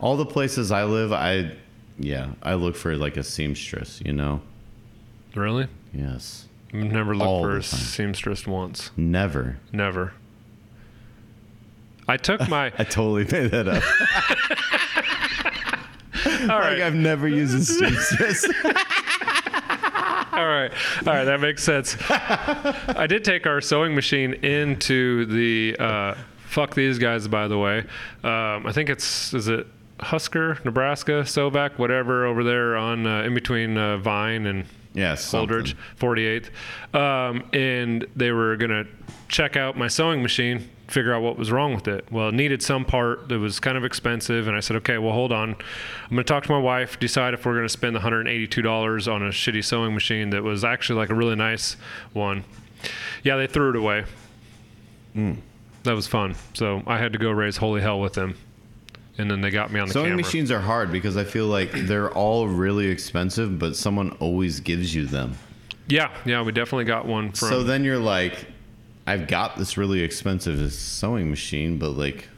all the places I live, I yeah, I look for like a seamstress. You know, really? yes, I've never looked All for a seamstress once. never. Never. I took my I totally made that up. all like right, I've never used a seamstress. all right, all right. That makes sense. I did take our sewing machine into the uh, fuck these guys. By the way, um, I think it's is it Husker, Nebraska, Sovac, whatever over there on uh, in between uh, Vine and yes, Holdrege, 48th, um, and they were gonna check out my sewing machine, figure out what was wrong with it. Well, it needed some part that was kind of expensive, and I said, okay, well, hold on, I'm gonna talk to my wife, decide if we're gonna spend the 182 dollars on a shitty sewing machine that was actually like a really nice one. Yeah, they threw it away. Hmm. That was fun. So I had to go raise holy hell with them. And then they got me on the Sewing camera. machines are hard because I feel like they're all really expensive, but someone always gives you them. Yeah, yeah, we definitely got one from. so then you're like, I've got this really expensive sewing machine, but like,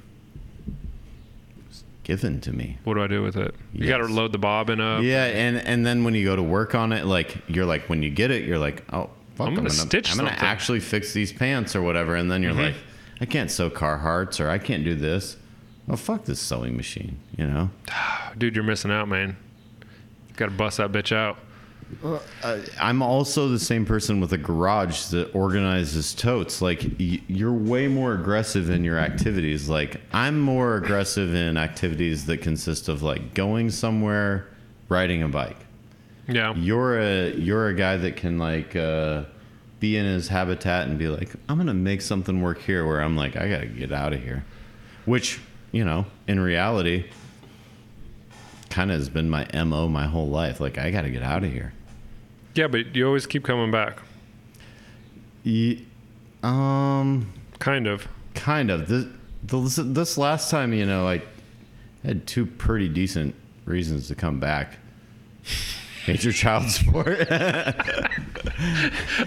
it's given to me. what do I do with it? You got to load the bobbin up. Yeah, and and then when you go to work on it, like you're like when you get it, you're like, oh, fuck, I'm gonna stitch I'm gonna something." actually fix these pants or whatever, and then you're mm-hmm. like, I can't sew Carhartts or I can't do this. Oh fuck this sewing machine, you know. Dude, you're missing out, man. Got to bust that bitch out. Uh, I'm also the same person with a garage that organizes totes. Like y- you're way more aggressive in your activities. Like I'm more aggressive in activities that consist of like going somewhere, riding a bike. Yeah. You're a you're a guy that can like uh, be in his habitat and be like, I'm gonna make something work here. Where I'm like, I gotta get out of here. Which you know, in reality, kind of has been my mo my whole life. Like I gotta get out of here. Yeah, but you always keep coming back. Ye- um, Kind of. kind of. This, this this last time, you know, I had two pretty decent reasons to come back. Major child support.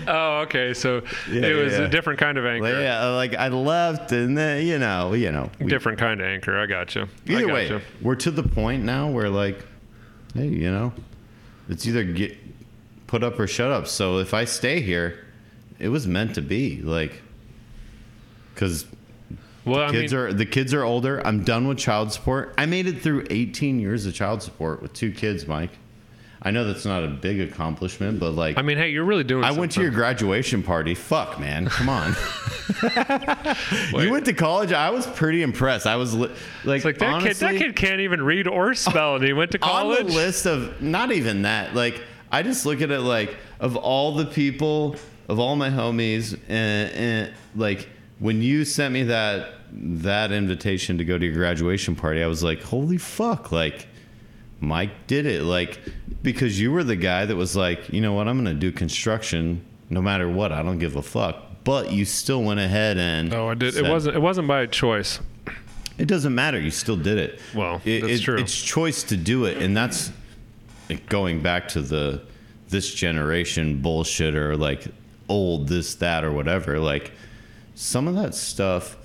Oh, okay. So Yeah, it was yeah. a different kind of anchor. yeah, like I left, and then you know, you know, we- Different kind of anchor. I got you. I Either got way, you. we're to the point now where like, hey, you know, it's either get put up or shut up. So if I stay here, it was meant to be. Like, because Well, I kids mean, are the kids are older. I'm done with child support. I made it through 18 years of child support with two kids, Mike. I know that's not a big accomplishment, but like I mean, hey, you're really doing. I went to your graduation party. Fuck, man. Come on. you went to college. I was pretty impressed. I was li- like, It's like that kid. That kid can't even read or spell, and he went to college. on the list of not even that. Like, I just look at it like of all the people, of all my homies, and, and like when you sent me that that invitation to go to your graduation party, I was like, holy fuck, like. Mike did it like because you were the guy that was like, you know what, I'm gonna do construction no matter what. I don't give a fuck. But you still went ahead and Oh, I did. It wasn't. It wasn't by choice. It doesn't matter. You still did it. Well, It- that's it- true. It's choice to do it, and that's going back to the this generation bullshit or like old this that or whatever. Like some of that stuff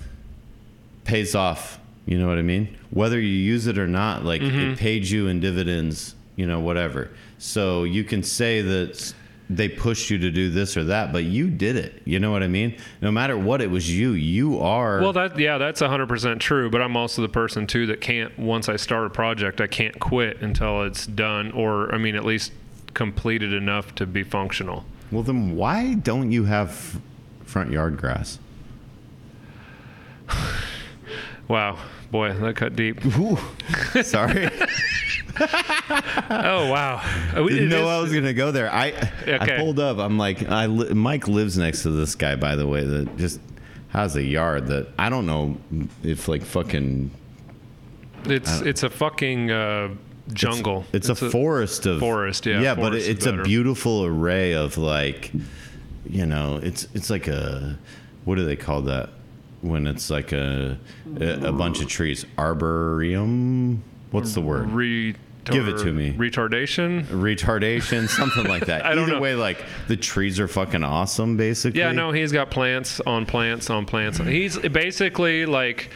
pays off. You know what I mean? Whether you use it or not, like Mm-hmm. it paid you in dividends. You know, whatever. So you can say that they pushed you to do this or that, but you did it. You know what I mean? No matter what, it was you. You are. Well, that yeah, that's 100% true, but I'm also the person too that can't once I start a project, I can't quit until it's done or I mean at least completed enough to be functional. Well, then why don't you have front yard grass? Wow. Boy, that cut deep. Ooh, sorry, Oh, wow. We- didn't know is- I was gonna go there. I Okay. I pulled up. I'm like, I li- Mike lives next to this guy, by the way, that just has a yard that I don't know if like fucking It's it's a fucking uh, jungle. It's, a, forest of forest, yeah, Yeah, but forest it, is it's a beautiful array of like, you know, it's it's like a what do they call that when it's like a a, a bunch of trees? Arboreum. What's the word? Retard- Give it to me. Retardation. Retardation, something like that. I don't Either know. way, like the trees are fucking awesome, basically. Yeah, no, he's got plants on plants on plants. He's basically like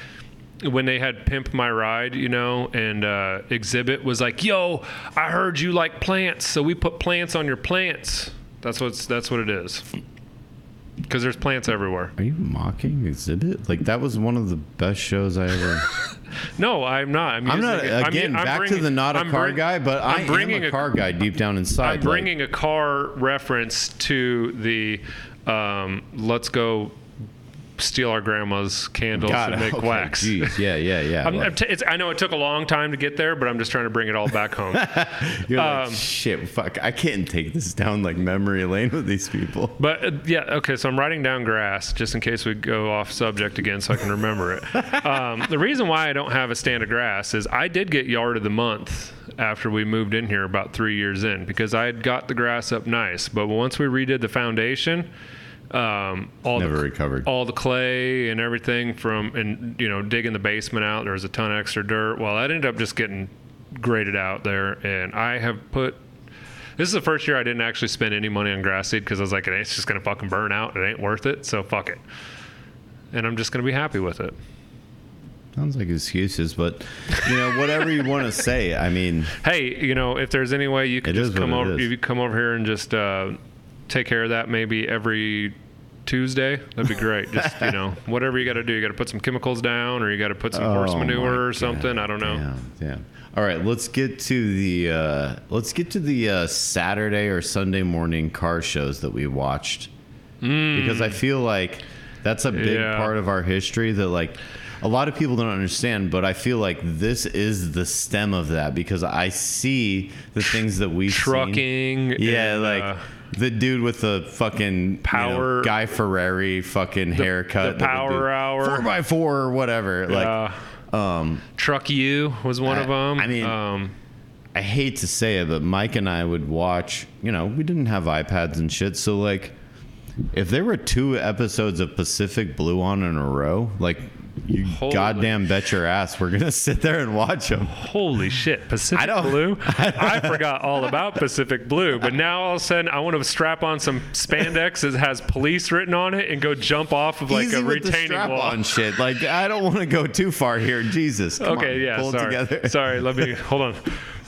when they had Pimp My Ride, you know, and uh, Xzibit was like, "Yo, I heard you like plants, so we put plants on your plants." That's what's that's what it is. Because there's plants everywhere. Are you mocking Xzibit? Like that was one of the best shows I ever. No, I'm not. I'm, I'm not it- again I'm back bringing- to the not a I'm car bring- guy, but I'm bringing am a car guy deep down inside. I'm like- bringing a car reference to the um, let's go steal our grandma's candles God, and make okay, wax. Geez, yeah, yeah, yeah. I'm, Like, I'm t- it's, I know it took a long time to get there, but I'm just trying to bring it all back home. you're like, um, shit, fuck, I can't take this down like memory lane with these people. But uh, yeah, okay. So I'm writing down grass just in case we go off subject again, so I can remember it. um, the reason why I don't have a stand of grass is I did get yard of the month after we moved in here about three years in because I had got the grass up nice. But once we redid the foundation, um, all Never the recovered. all the clay and everything from and you know digging the basement out, there was a ton of extra dirt. Well, that ended up just getting graded out there, and I have put this is the first year I didn't actually spend any money on grass seed because I was like, it's just gonna fucking burn out. It ain't worth it. So fuck it. And I'm just gonna be happy with it. Sounds like excuses, but you know, whatever you want to say. I mean, Hey, you know, if there's any way you It just come over, you come over here and just uh, take care of that, maybe every Tuesday, that'd be great. just you know, whatever you got to do, you got to put some chemicals down, or you got to put some horse oh manure or something. God, I don't know. Damn, damn. All right, let's get to the uh, let's get to the uh, Saturday or Sunday morning car shows that we watched because I feel like that's a big. Yeah. part of our history that like a lot of people don't understand, but I feel like this is the stem of that because I see the things that we Trucking, Yeah, and, like uh, the dude with the fucking Power- you know, Guy Fieri fucking haircut, the that do Power Hour. four by four or whatever. Like, uh, um, Truck U was one I- of them. I mean- um, I hate to say it, but Mike and I would watch. You know, we didn't have iPads and shit, so like, if there were two episodes of Pacific Blue on in a row, like. You Holy- goddamn bet your ass we're gonna sit there and watch them. Holy shit, Pacific I Blue? I forgot all about Pacific Blue, but now all of a sudden I want to strap on some spandex that has police written on it and go jump off of like Easy a retaining wall. on shit. Like I don't want to go too far here. Jesus. Come Okay, on, yeah, sorry. together. Sorry, let me hold on.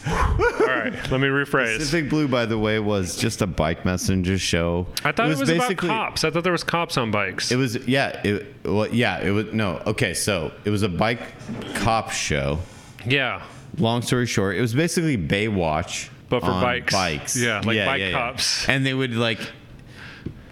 All right, let me rephrase. Pacific Blue, by the way, was just a bike messenger show. I thought it was, about cops. I thought there was cops on bikes. It was yeah. It well yeah. It was no. Okay, so it was a bike cop show. yeah, Long story short, it was basically Baywatch, But for on bikes. Bikes, Yeah, like bike cops. And they would like,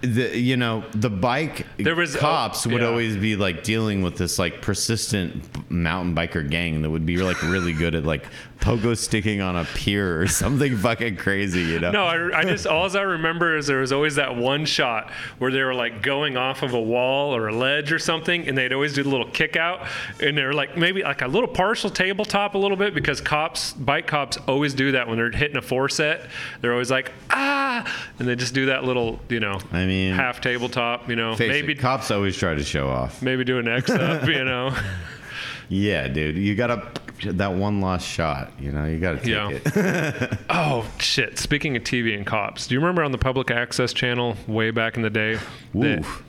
the you know the bike There was- cops oh, would yeah. always be like dealing with this like persistent mountain biker gang that would be like really good at like pogo sticking on a pier or something fucking crazy, you know? No, I, I just all I remember is there was always that one shot where they were like going off of a wall or a ledge or something, and they'd always do the little kick out, and they're like maybe like a little partial tabletop a little bit because cops, bike cops, always do that when they're hitting a four set. They're always like ah, and they just do that little you know I mean, half tabletop, you know maybe it, cops always try to show off. maybe do an X up, you know. Yeah, dude, you gotta that one lost shot. You know, you gotta take Yeah. it. Oh shit! Speaking of TV and cops, do you remember on the public access channel way back in the day? Oof.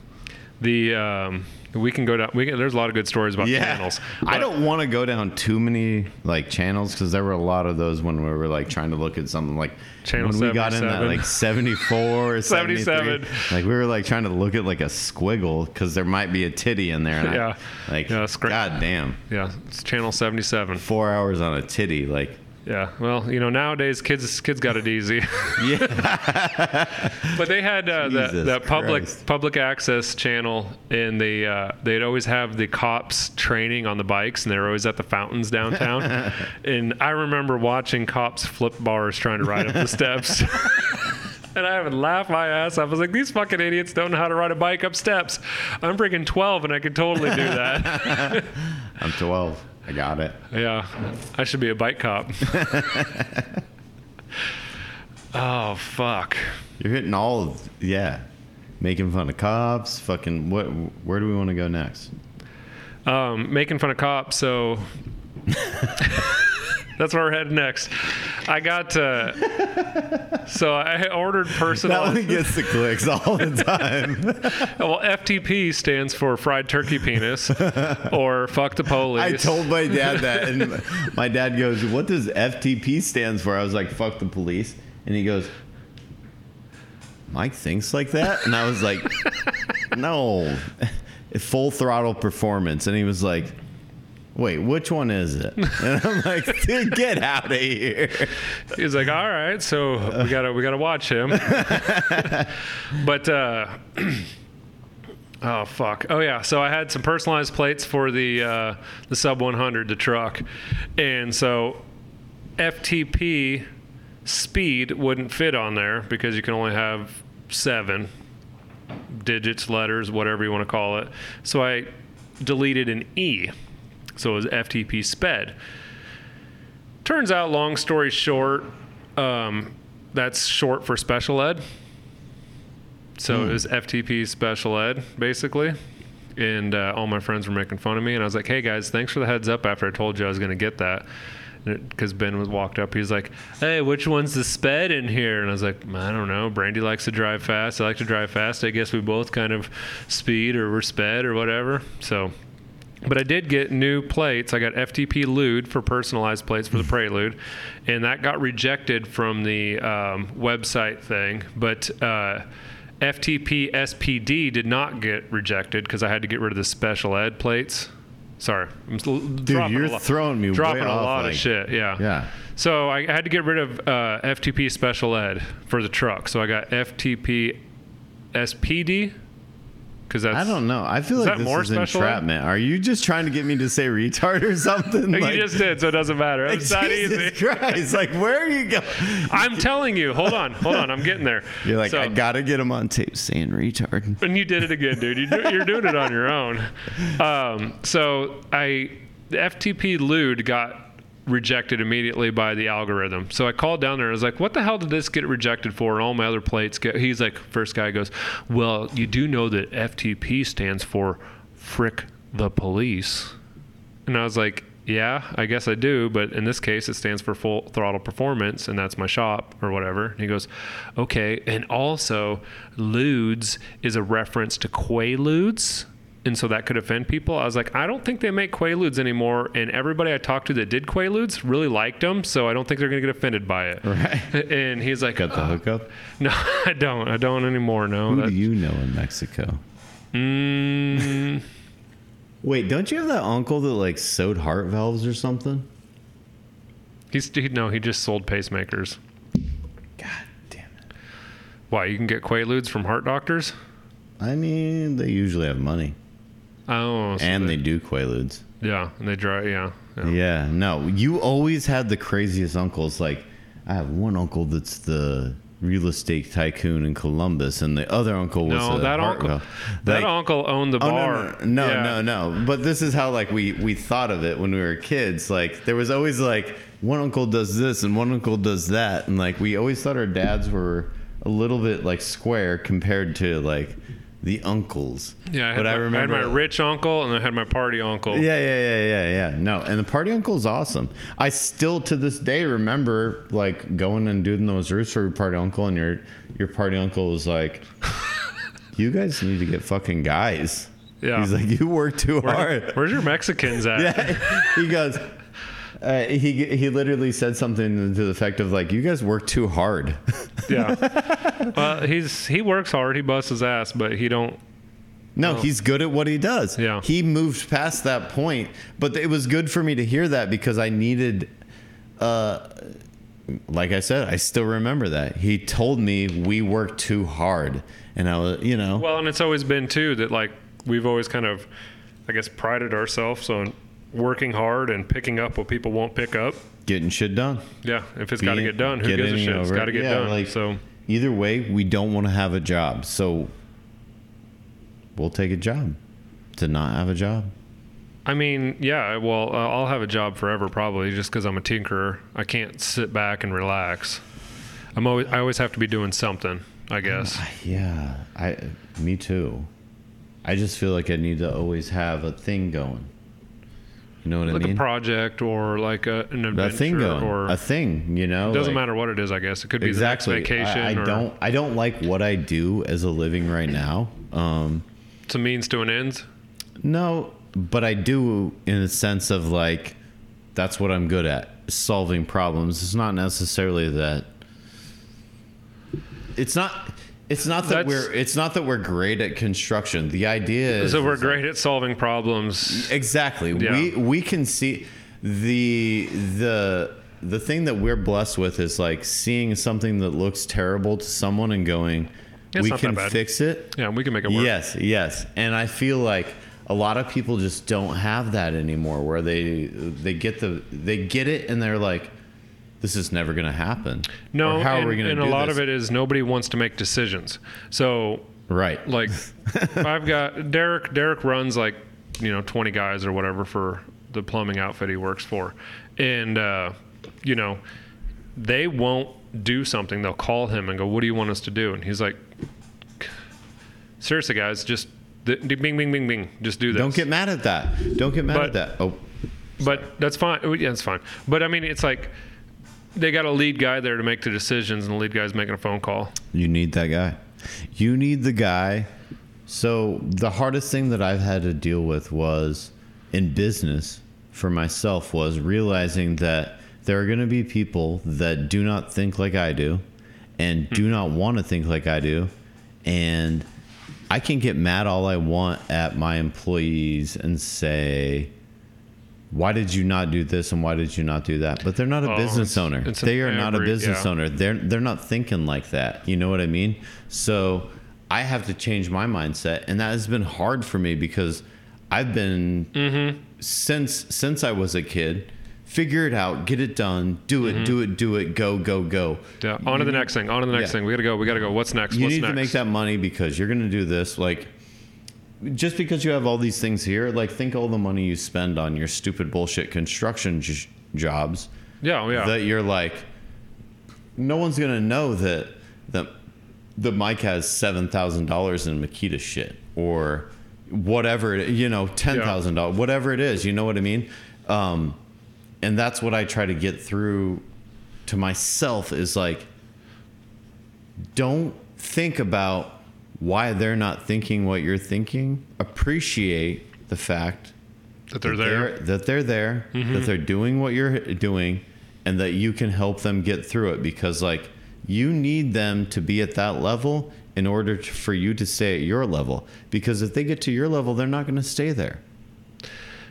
The um, we can go down. We can, there's a lot of good stories about yeah, channels. I don't want to go down too many like channels because there were a lot of those when we were like trying to look at something like Channel when we got in that like 74 or 77. like we were like trying to look at like a squiggle because there might be a titty in there and Yeah. I, like Yeah, god damn Yeah, it's channel 77. four hours on a titty like Yeah. Well, you know, nowadays kids kids got it easy. yeah but they had uh, that public Christ. public access channel, and they uh, they'd always have the cops training on the bikes, and they were always at the fountains downtown. and I remember watching cops flip bars trying to ride up the steps. And I would laugh my ass off. I was like, these fucking idiots don't know how to ride a bike up steps. I'm freaking 12 and I could totally do that. I'm 12 I got it Yeah, I should be a bike cop. oh fuck! you're hitting all of yeah making fun of cops fucking what where do we want to go next Um, making fun of cops. So that's where we're heading next. I got. Uh, so I ordered personal. that one gets the clicks all the time well, FTP stands for fried turkey penis, or fuck the police. I told my dad that, and my dad goes, "What does FTP stands for?" I was like, "Fuck the police," and he goes, "Mike thinks like that," and I was like, "No, full throttle performance," and he was like. Wait, which one is it? And I'm like, dude, get out of here. He's like, all right, so we gotta we gotta watch him. but uh, Oh fuck! Oh yeah. So I had some personalized plates for the uh, the sub 100, the truck, and so FTP speed wouldn't fit on there because you can only have seven digits, letters, whatever you want to call it. So I deleted an E, so it was FTP sped. Turns out, long story short, um, that's short for special ed. So it was FTP special ed, basically. And uh, all my friends were making fun of me. And I was like, hey guys, thanks for the heads up after I told you I was going to get that. Because Ben was walked up, he's like, "Hey, which one's the sped in here?" And I was like, "I don't know. Brandy likes to drive fast. I like to drive fast. I guess we both kind of speed or we're sped or whatever." So but I did get new plates. I got FTP Lude for personalized plates for the Prelude, and that got rejected from the um, website thing. But uh, FTP SPD did not get rejected because I had to get rid of the special ed plates. Sorry, I'm Dude, you're a lot, throwing me dropping a off, lot like- of shit. Yeah. Yeah. So I had to get rid of uh, FTP special ed for the truck. So I got FTP SPD because I don't know. I feel like that this more is special entrapment. Are you just trying to get me to say retard or something? you Like- just did, so it doesn't matter. It's not Jesus easy. Christ! Like, where are you going? I'm telling you. Hold on, hold on. I'm getting there. You're like, So- I gotta get him on tape saying retard. and you did it again, dude. You do, you're doing it on your own. Um, so I, the FTP Lude got rejected immediately by the algorithm. So I called down there. and I was like, "What the hell did this get rejected for?" And all my other plates get. He's like, first guy goes, "Well, you do know that FTP stands for frick the police." And I was like, yeah, I guess I do, but in this case, it stands for full throttle performance, and that's my shop or whatever. And he goes, okay. And also, Ludes is a reference to Quaaludes. And so that could offend people. I was like, I don't think they make Quaaludes anymore. And everybody I talked to that did Quaaludes really liked them. So I don't think they're going to get offended by it. Right. And he's like, Got the "Uh, hookup. No, I don't. I don't anymore. No. Who That- do you know in Mexico? mm, Wait, don't you have that uncle that like sewed heart valves or something? he's, he, no, he just sold pacemakers. God damn it! Why? You can get Quaaludes from heart doctors? I mean, they usually have money, Oh, so and they do quaaludes. yeah, and they dry, yeah, yeah. Yeah, no, you always had the craziest uncles. Like, I have one uncle that's the real estate tycoon in Columbus, and the other uncle was No, that uncle, that Like- uncle owned the Oh bar. no, no, no, Yeah. no, no. But this is how like we we thought of it when we were kids. Like there was always like one uncle does this and one uncle does that, and like we always thought our dads were a little bit like square compared to like the uncles. Yeah, I had, but my, I remember I had my rich uncle and I had my party uncle. Yeah, yeah, yeah, yeah, yeah. No, and the party uncle is awesome. I still to this day remember like going and doing those roots for your party uncle, and your your party uncle was like, "You guys need to get fucking guys." Yeah. He's like, "You work too Where- hard." where's your Mexicans at? Yeah, he goes. Uh, he he literally said something to the effect of like, "You guys work too hard." Yeah. well, he's he works hard. He busts his ass, but he don't. No, he's good at what he does. Yeah. He moved past that point, but it was good for me to hear that because I needed uh like I said, I still remember that. He told me we work too hard and I was, you know, Well, and it's always been too that like we've always kind of, I guess, prided ourselves on working hard and picking up what people won't pick up. getting shit done. Yeah, if it's got to get done, who gives a shit? It's got to get Yeah, done. like- so Either way, we don't want to have a job. So we'll take a job to not have a job. I mean, yeah. Well, uh, I'll have a job forever probably, just because I'm a tinkerer. I can't sit back and relax. I'm always I always have to be doing something. I guess. Yeah, I me too. I just feel like I need to always have a thing going. You know what like I mean? Like a project or like a, an a adventure thing going, or a thing. You know, it doesn't like- matter what it is. I guess it could be Exactly. the next vacation I, I or don't. I don't like what I do as a living right now. Um, it's a means to an end. no, but I do in a sense of like that's what I'm good at solving problems. It's not necessarily that. It's not. It's not that That's- we're. It's not that we're great at construction. The idea is that we're great at solving problems. Exactly. Yeah. We we can see the the the thing that we're blessed with is like seeing something that looks terrible to someone and going, It's we can fix it. Yeah, we can make it work. Yes, yes. And I feel like a lot of people just don't have that anymore where they they get the they get it and they're like this is never going to happen. No, Or how and, are we going to and do a lot this? of it is nobody wants to make decisions. So Right. like I've got Derek Derek runs like you know 20 guys or whatever for the plumbing outfit he works for and uh, you know they won't do something they'll call him and go what do you want us to do and he's like seriously guys just th- bing bing bing bing just do this Don't get mad at that. Don't get mad But- at that. Oh, but that's fine Oh, yeah it's fine but I mean it's like they got a lead guy there to make the decisions and the lead guy's making a phone call You need that guy. You need the guy. So, the hardest thing that I've had to deal with was in business for myself was realizing that there are going to be people that do not think like I do and do hmm. not want to think like I do. And I can get mad all I want at my employees and say, why did you not do this and why did you not do that? But they're not a Oh, business it's- owner. it's They are not a business yeah. owner. They're they're not thinking like that. You know what I mean? So I have to change my mindset, and that has been hard for me because I've been Mm-hmm. since since I was a kid. Figure it out, get it done, do it, do it, do it, go, go, go. yeah on to the next thing on to the next Yeah. thing we gotta go we gotta go what's next You what's need next to make that money because you're going to do this. Like, just because you have all these things here, like, think all the money you spend on your stupid bullshit construction j- jobs yeah oh, yeah that you're like, no one's going to know that that that Mike has seven thousand dollars in Makita shit or whatever it, you know ten thousand dollars whatever it is. You know what I mean? Um, and that's what I try to get through to myself is like don't think about why they're not thinking what you're thinking. Appreciate the fact that they're that there they're, that they're there, mm-hmm. that they're doing what you're doing, and that you can help them get through it because, like, you need them to be at that level in order to, for you to stay at your level. Because if they get to your level, they're not going to stay there.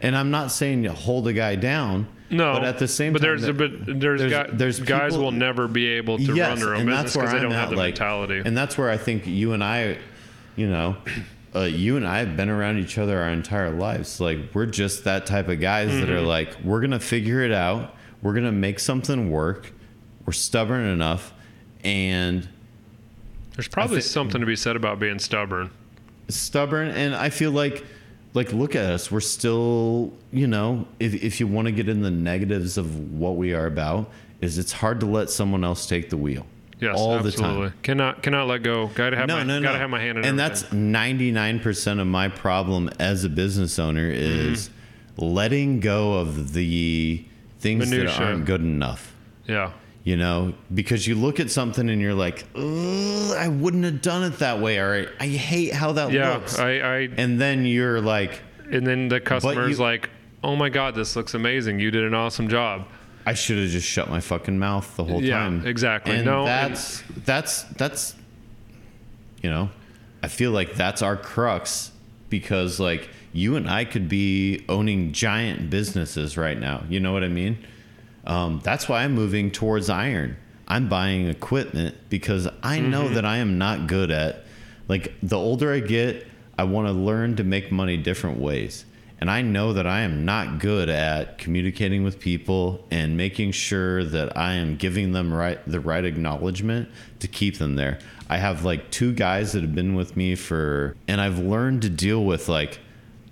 And I'm not saying you hold a guy down. No, but at the same but time, there's that- but there's, there's- guy, there's guys people- will never be able to run their own and business that's where because they I'm don't at, have the like, mentality. And that's where I think you and I, you know, uh, you and I have been around each other our entire lives. Like we're just that type of guys that are Mm-hmm. like, we're gonna figure it out. We're gonna make something work. We're stubborn enough, and There's probably I thi- something to be said about being stubborn. stubborn and i feel like like look at us we're still you know if, if you want to get in the negatives of what we are about is it's hard to let someone else take the wheel Yes, all absolutely. the time Cannot cannot let go. Got to have no my no no got to have my hand in it. and everything. that's 99% of my problem as a business owner mm-hmm. is letting go of the things that aren't good enough yeah. You know because you look at something and you're like i wouldn't have done it that way or i hate how that Yeah, looks I, I and then you're like and then the customer's you- like, "Oh my god, this looks amazing. You did an awesome job." I should have just shut my fucking mouth the whole Yeah, time. exactly. And No, that's that's that's you know, I feel like that's our crux because like you and I could be owning giant businesses right now. You know what I mean? Um, that's why I'm moving towards iron. I'm buying equipment because I know Mm-hmm. that I am not good at like the older I get, I want to learn to make money different ways. And I know that I am not good at communicating with people and making sure that I am giving them right the right acknowledgement to keep them there. I have like two guys that have been with me for and I've learned to deal with like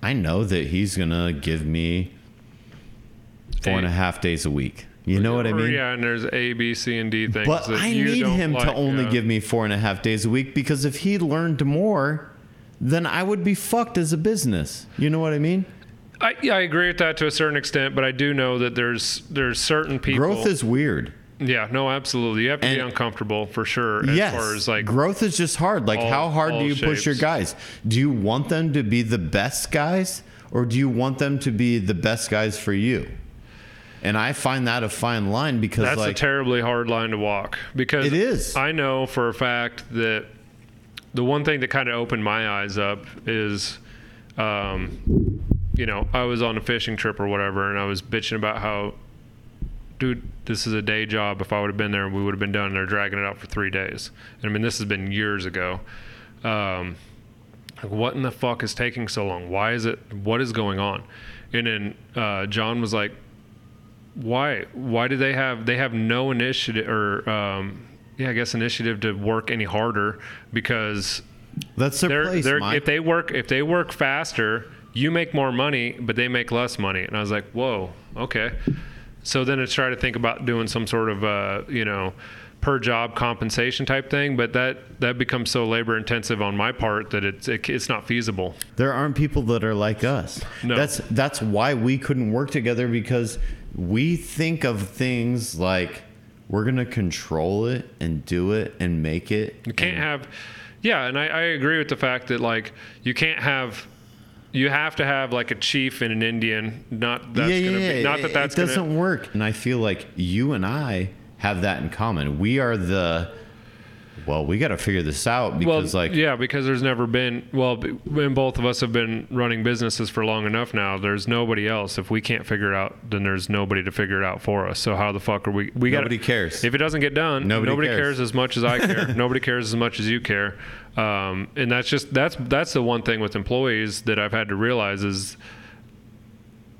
I know that he's gonna give me four and a Eight. half days a week. You know what I mean? Yeah, and there's A, B, C, and D things. But that I you need don't him like, to only yeah. give me four and a half days a week because if he learned more, then I would be fucked as a business. You know what I mean? I, yeah, I agree with that to a certain extent, but I do know that there's there's certain people. Growth is weird. yeah, no, absolutely. You have to be uncomfortable for sure. As yes. far as like growth is just hard. Like all- how hard do you push your guys? Do you want them to be the best guys or do you want them to be the best guys for you? And I find that a fine line because That's like a terribly hard line to walk because It is. I know for a fact that the one thing that kind of opened my eyes up is, um, you know, I was on a fishing trip or whatever, and I was bitching about how dude, this is a day job. If I would have been there, we would have been done. They're dragging it out for three days. And I mean, this has been years ago. Um, like, what in the fuck is taking so long? Why is it? What is going on? And then uh, John was like, why? Why do they have? They have no initiative or, um, yeah, I guess initiative to work any harder because That's their they're, place, they're, Mike. if they work if they work faster, you make more money, but they make less money. And I was like, whoa, okay. So then I try to think about doing some sort of uh, you know per job compensation type thing, but that that becomes so labor intensive on my part that it's it, it's not feasible. there aren't people that are like us. No. That's that's why we couldn't work together because we think of things like we're gonna control it and do it and make it. You can't have, yeah, and I, I agree with the fact that like you can't have. You have to have like a chief and an Indian. Not that's yeah, yeah, gonna yeah. be not that that's it doesn't gonna. work. And I feel like you and I have that in common. We are the well, we got to figure this out Well, because like yeah, because there's never been. Well, when both of us have been running businesses for long enough now, there's nobody else. If we can't figure it out, then there's nobody to figure it out for us. So how the fuck are we? We got Nobody cares. If it doesn't get done, Nobody nobody, cares. cares. as much as I care. nobody cares as much as you care. Um, and that's just that's that's the one thing with employees that I've had to realize is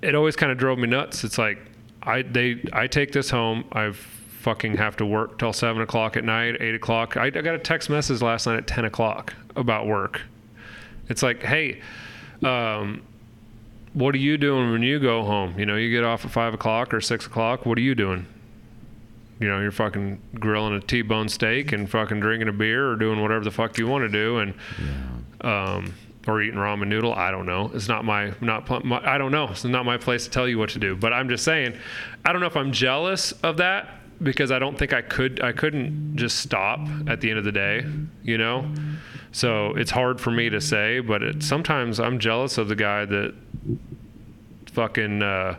it always kind of drove me nuts. It's like I they I take this home. I fucking have to work till seven o'clock at night, eight o'clock. I, I got a text message last night at ten o'clock about work. It's like, hey, um, what are you doing when you go home? You know, you get off at five o'clock or six o'clock. What are you doing? You know, you're fucking grilling a T-bone steak and fucking drinking a beer or doing whatever the fuck you want to do, and um, or eating ramen noodle. I don't know. It's not my not my, I don't know. It's not my place to tell you what to do. But I'm just saying, I don't know if I'm jealous of that because I don't think I could. I couldn't just stop at the end of the day. You know, so it's hard for me to say. But it, sometimes I'm jealous of the guy that fucking. Uh,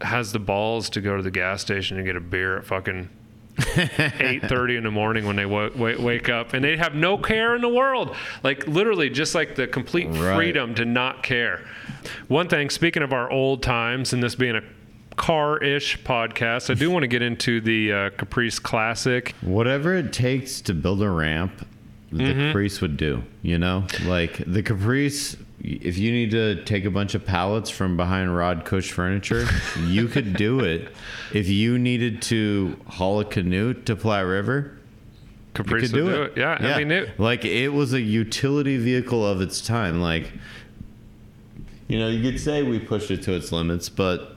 has the balls to go to the gas station and get a beer at fucking 8:30 in the morning when they w- w- wake up and they have no care in the world like literally just like the complete Right. freedom to not care one thing speaking of our old times and this being a car-ish podcast i do want to get into the uh, caprice classic whatever it takes to build a ramp, the Mm-hmm. Caprice would do. You know, like the Caprice. If you need to take a bunch of pallets from behind Rod Cush Furniture, you could do it. If you needed to haul a canoe to Platte River, caprice could would do do it. it, Yeah, i mean it, like it was a utility vehicle of its time. Like, you know, you could say we pushed it to its limits, but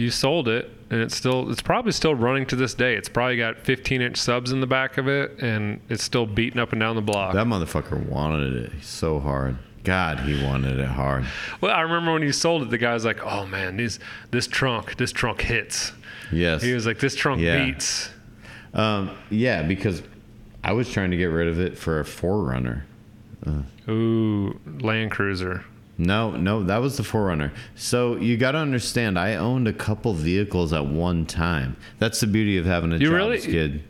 you sold it and it's still it's probably still running to this day it's probably got 15 inch subs in the back of it and it's still beating up and down the block that motherfucker wanted it so hard. God, he wanted it hard. Well, I remember when you sold it, the guy was like, "Oh man, these this trunk, this trunk hits." Yes. He was like, "This trunk Yeah. beats." Um, yeah, because I was trying to get rid of it for a 4Runner. Ooh, Land Cruiser. No, no, that was the 4Runner. So you got to understand, I owned a couple vehicles at one time. That's the beauty of having a You job really- skid.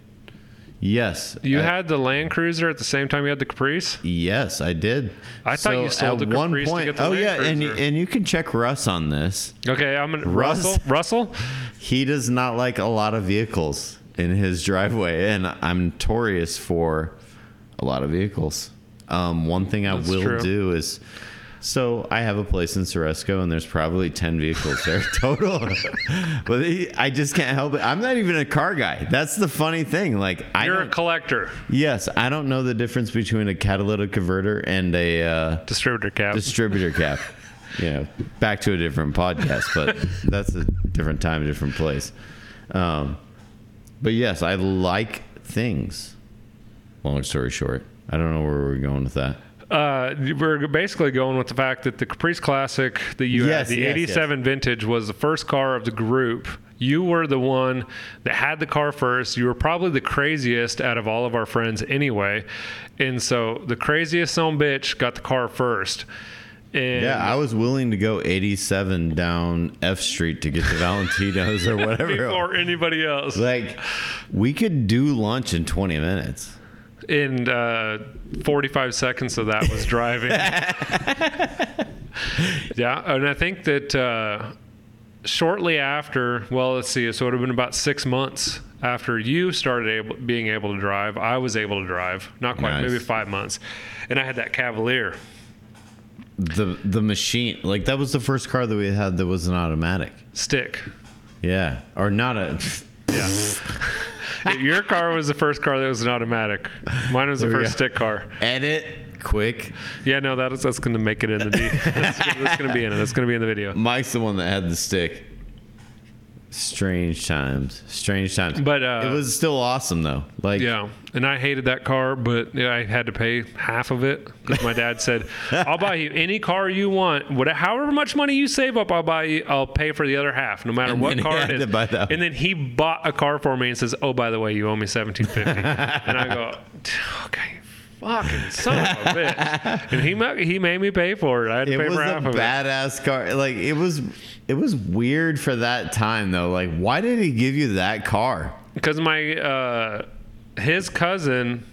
Yes, You I- had the Land Cruiser at the same time you had the Caprice. Yes, I did. I thought you sold at the one Caprice to point. get the oh Land yeah, and Cruiser. and you can check Russ on this. Okay, I'm gonna Russ- Russell. Russell. He does not like a lot of vehicles in his driveway, and I'm notorious for a lot of vehicles. Um, one thing I That's will true. do is, so I have a place in Ceresco, and there's probably ten vehicles there total. but he- I just can't help it. I'm not even a car guy. That's the funny thing. Like I You're a collector. yes, I don't know the difference between a catalytic converter and a uh, Distributor cap. distributor cap. You know, back to a different podcast, but that's a different time, a different place. Um, but yes, I like things. Long story short, I don't know where we're going with that. Uh, we're basically going with the fact that the Caprice Classic that you Yes, had, the yes, 87 vintage, was the first car of the group. You were the one that had the car first. You were probably the craziest out of all of our friends anyway. And so the craziest son bitch got the car first. And Yeah, I was willing to go 87 down F Street to get to Valentino's or whatever. before anybody else. Like, we could do lunch in 20 minutes. And uh, 45 seconds of that was driving. yeah, and I think that uh, shortly after, well, let's see, so it would have been about six months after you started able, being able to drive. I was able to drive, not quite, Nice. maybe five months, and I had that Cavalier. The the machine, like that was the first car that we had that was an automatic. Stick. Yeah, or not a. Yeah. Your car was the first car that was an automatic. Mine was the first stick car. Edit quick. Yeah, no, that is, that's going to make it in the. D- that's, that's going to be in it. That's going to be in the video. Mike's the one that had the stick. Strange times. Strange times. But, uh, it was still awesome though. Like Yeah, and I hated that car, but I had to pay half of it because my dad said, "I'll buy you any car you want, whatever, however much money you save up, I'll buy you. I'll pay for the other half, no matter And what car it is." And then he bought a car for me and says, "Oh, by the way, you owe me seventeen fifty. and I go, "Okay." Fucking son of a bitch! And he he made me pay for it. I had to it pay was for a half of it. badass car. Like it was it was weird for that time though. Like why did he give you that car? because my uh, his cousin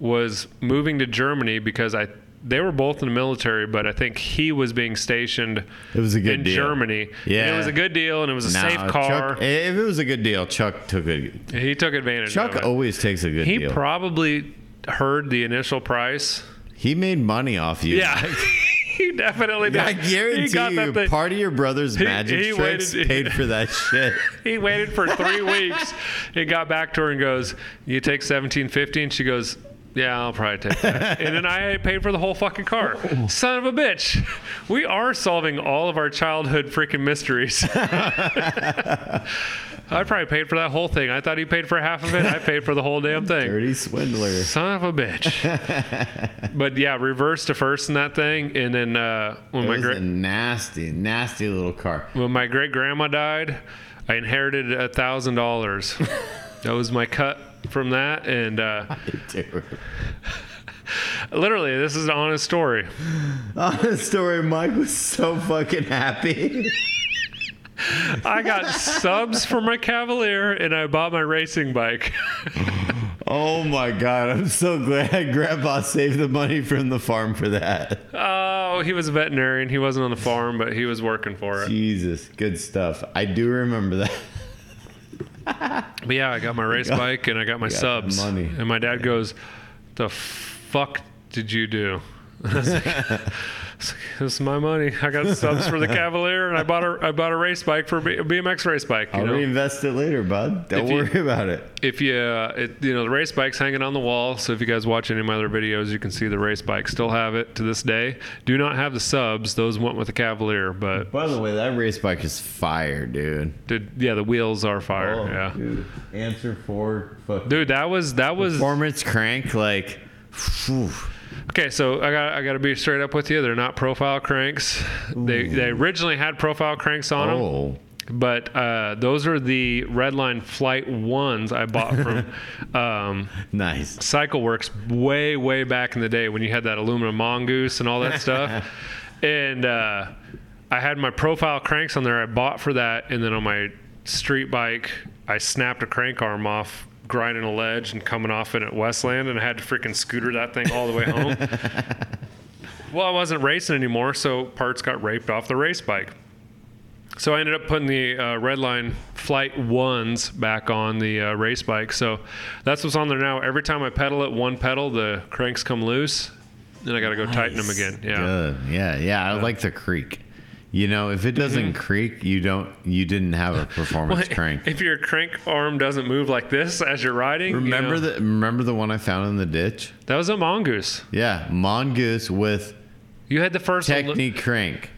was moving to Germany because I they were both in the military, but I think he was being stationed It was a good in deal. Germany. Yeah. and it was a good deal, and it was a Nah, safe car. Chuck, if it was a good deal, Chuck took it. he took advantage. Chuck of it. Chuck always takes a good he deal. He probably heard the initial price. he made money off you. Yeah, he definitely did. I guarantee he got you, that part of your brother's magic he tricks waited- paid for that shit. He waited for three weeks. He got back to her and goes, "You take seventeen fifty? And she goes, "Yeah, I'll probably take that." and then I paid for the whole fucking car. Son of a bitch! We are solving all of our childhood freaking mysteries. I probably paid for that whole thing. I thought he paid for half of it. I paid for the whole damn thing. Dirty swindler. Son of a bitch. but yeah, reverse to first in that thing, and then uh, when It my was great a nasty, nasty little car. when my great grandma died, I inherited a thousand dollars. That was my cut from that, and uh, literally, this is an honest story. Honest story, Mike was so fucking happy. I got subs for my Cavalier, and I bought my racing bike. Oh my god, I'm so glad Grandpa saved the money from the farm for that. oh, he was a veterinarian. He wasn't on the farm, but he was working for it. Jesus, good stuff. I do remember that. But yeah, I got my race bike and I got my got subs. money. And my dad goes, "The fuck did you do?" I was like, I was like, "This is my money. I got subs for the Cavalier, and I bought a I bought a race bike for a BMX race bike. You I'll know, reinvest it later, bud. Don't If you- worry about it. if you uh, it, you know the race bike's hanging on the wall. So if you guys watch any of my other videos, you can see the race bike. Still have it to this day. Do not have the subs; those went with the Cavalier. But By the way, that race bike is fire, dude. Dude, yeah, the wheels are fire. Oh, yeah, dude. Answer for fuck. dude, that was that was Performance crank, like, phew. Okay, so I got I got to be straight up with you. They're not profile cranks. They they originally had profile cranks on them, oh, but uh, those are the Redline Flight ones I bought from um, nice. CycleWorks way way back in the day when you had that aluminum mongoose and all that stuff. and uh, I had my profile cranks on there. I bought for that, and then on my street bike, I snapped a crank arm off. Grinding a ledge and coming off it at Westland, and I had to freaking scooter that thing all the way home. Well, I wasn't racing anymore, so parts got raped off the race bike. So I ended up putting the uh, Redline Flight ones back on the uh, race bike. So that's what's on there now. Every time I pedal it, one pedal, the cranks come loose, and I got to go tighten them again. Yeah. Good. Yeah, yeah. I like the creak. You know, if it doesn't mm-hmm. creak, you don't. You didn't have a performance crank. If your crank arm doesn't move like this as you're riding, you Remember know, the remember the one I found in the ditch? that was a mongoose. Yeah, mongoose with You had the first technique crank.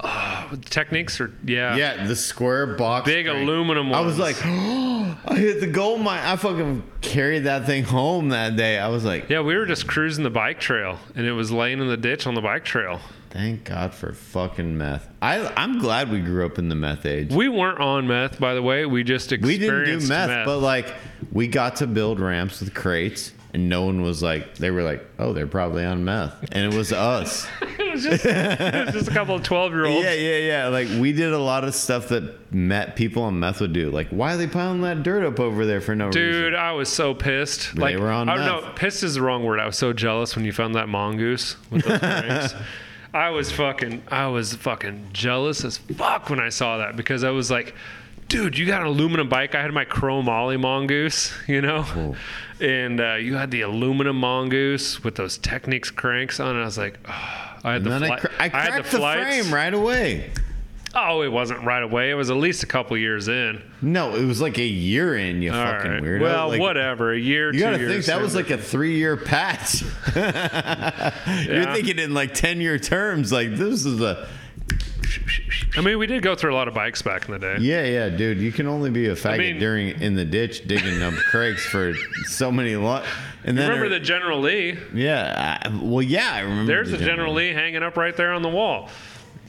Oh, techniques, or yeah, Yeah, the square box. big crank. aluminum. I was ones. like, I hit the gold mine. I fucking carried that thing home that day. I was like, yeah, we were just cruising the bike trail, and it was laying in the ditch on the bike trail. thank God for fucking meth. I I'm glad we grew up in the meth age. We weren't on meth, by the way. We just We didn't do meth, but like we got to build ramps with crates, and no one was like, they were like, oh, they're probably on meth, and it was us. it was just, it was just a couple of twelve-year-olds. Yeah, yeah, yeah. Like we did a lot of stuff that met people on meth would do. Like, why are they piling that dirt up over there for no reason? Dude, I was so pissed. Like were on I don't meth. know, pissed is the wrong word. I was so jealous when you found that mongoose with those cranks. I was fucking, I was fucking jealous as fuck when I saw that because I was like, dude, you got an aluminum bike. I had my chrome Ollie mongoose, you know, and uh, you had the aluminum mongoose with those Technics cranks on. it. I was like, oh, I had And the, I, cr- I had cracked the, frame right away. Oh, it wasn't right away. It was at least a couple years in. No, it was like a year in. You All fucking right. weirdo. Well, Like, whatever. A year, You gotta think that was like a three-year patch. You're thinking in like ten-year terms. Like this is a I mean, we did go through a lot of bikes back in the day. yeah, yeah, dude. You can only be a faggot mean- during in the ditch digging up crakes for so many lo- And then Remember the General Lee? yeah, I, well, yeah, I remember. There's the a General Lee hanging up right there on the wall.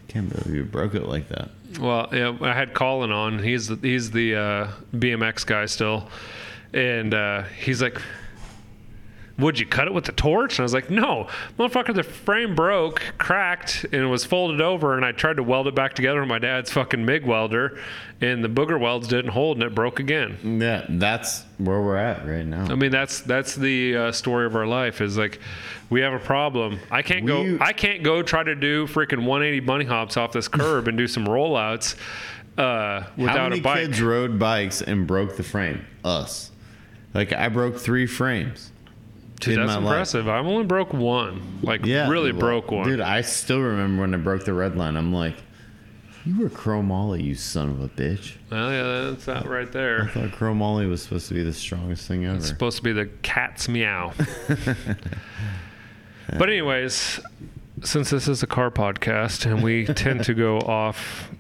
Can't believe you broke it like that. Well, yeah, I had Colin on. He's the, he's the uh, BMX guy still, and uh, he's like, "Would you cut it with the torch?" And I was like, "No, motherfucker, the frame broke, cracked, and it was folded over, and I tried to weld it back together with my dad's fucking MIG welder, and the booger welds didn't hold, and it broke again." Yeah, that's where we're at right now. I mean, that's that's the uh, story of our life. Is like, we have a problem. I can't We- go. I can't go try to do freaking 180 bunny hops off this curb and do some rollouts uh, without How many a bike. kids rode bikes and broke the frame? Us. Like I broke three frames. Dude, in that's my life. impressive. I've only broke one. Like, Yeah, really well, broke one. Dude, I still remember when I broke the Redline. I'm like, you were chromoly, you son of a bitch. well, yeah, that's that right there. I thought chromoly was supposed to be the strongest thing ever. It's supposed to be the cat's meow. but anyways, since this is a car podcast and we tend to go off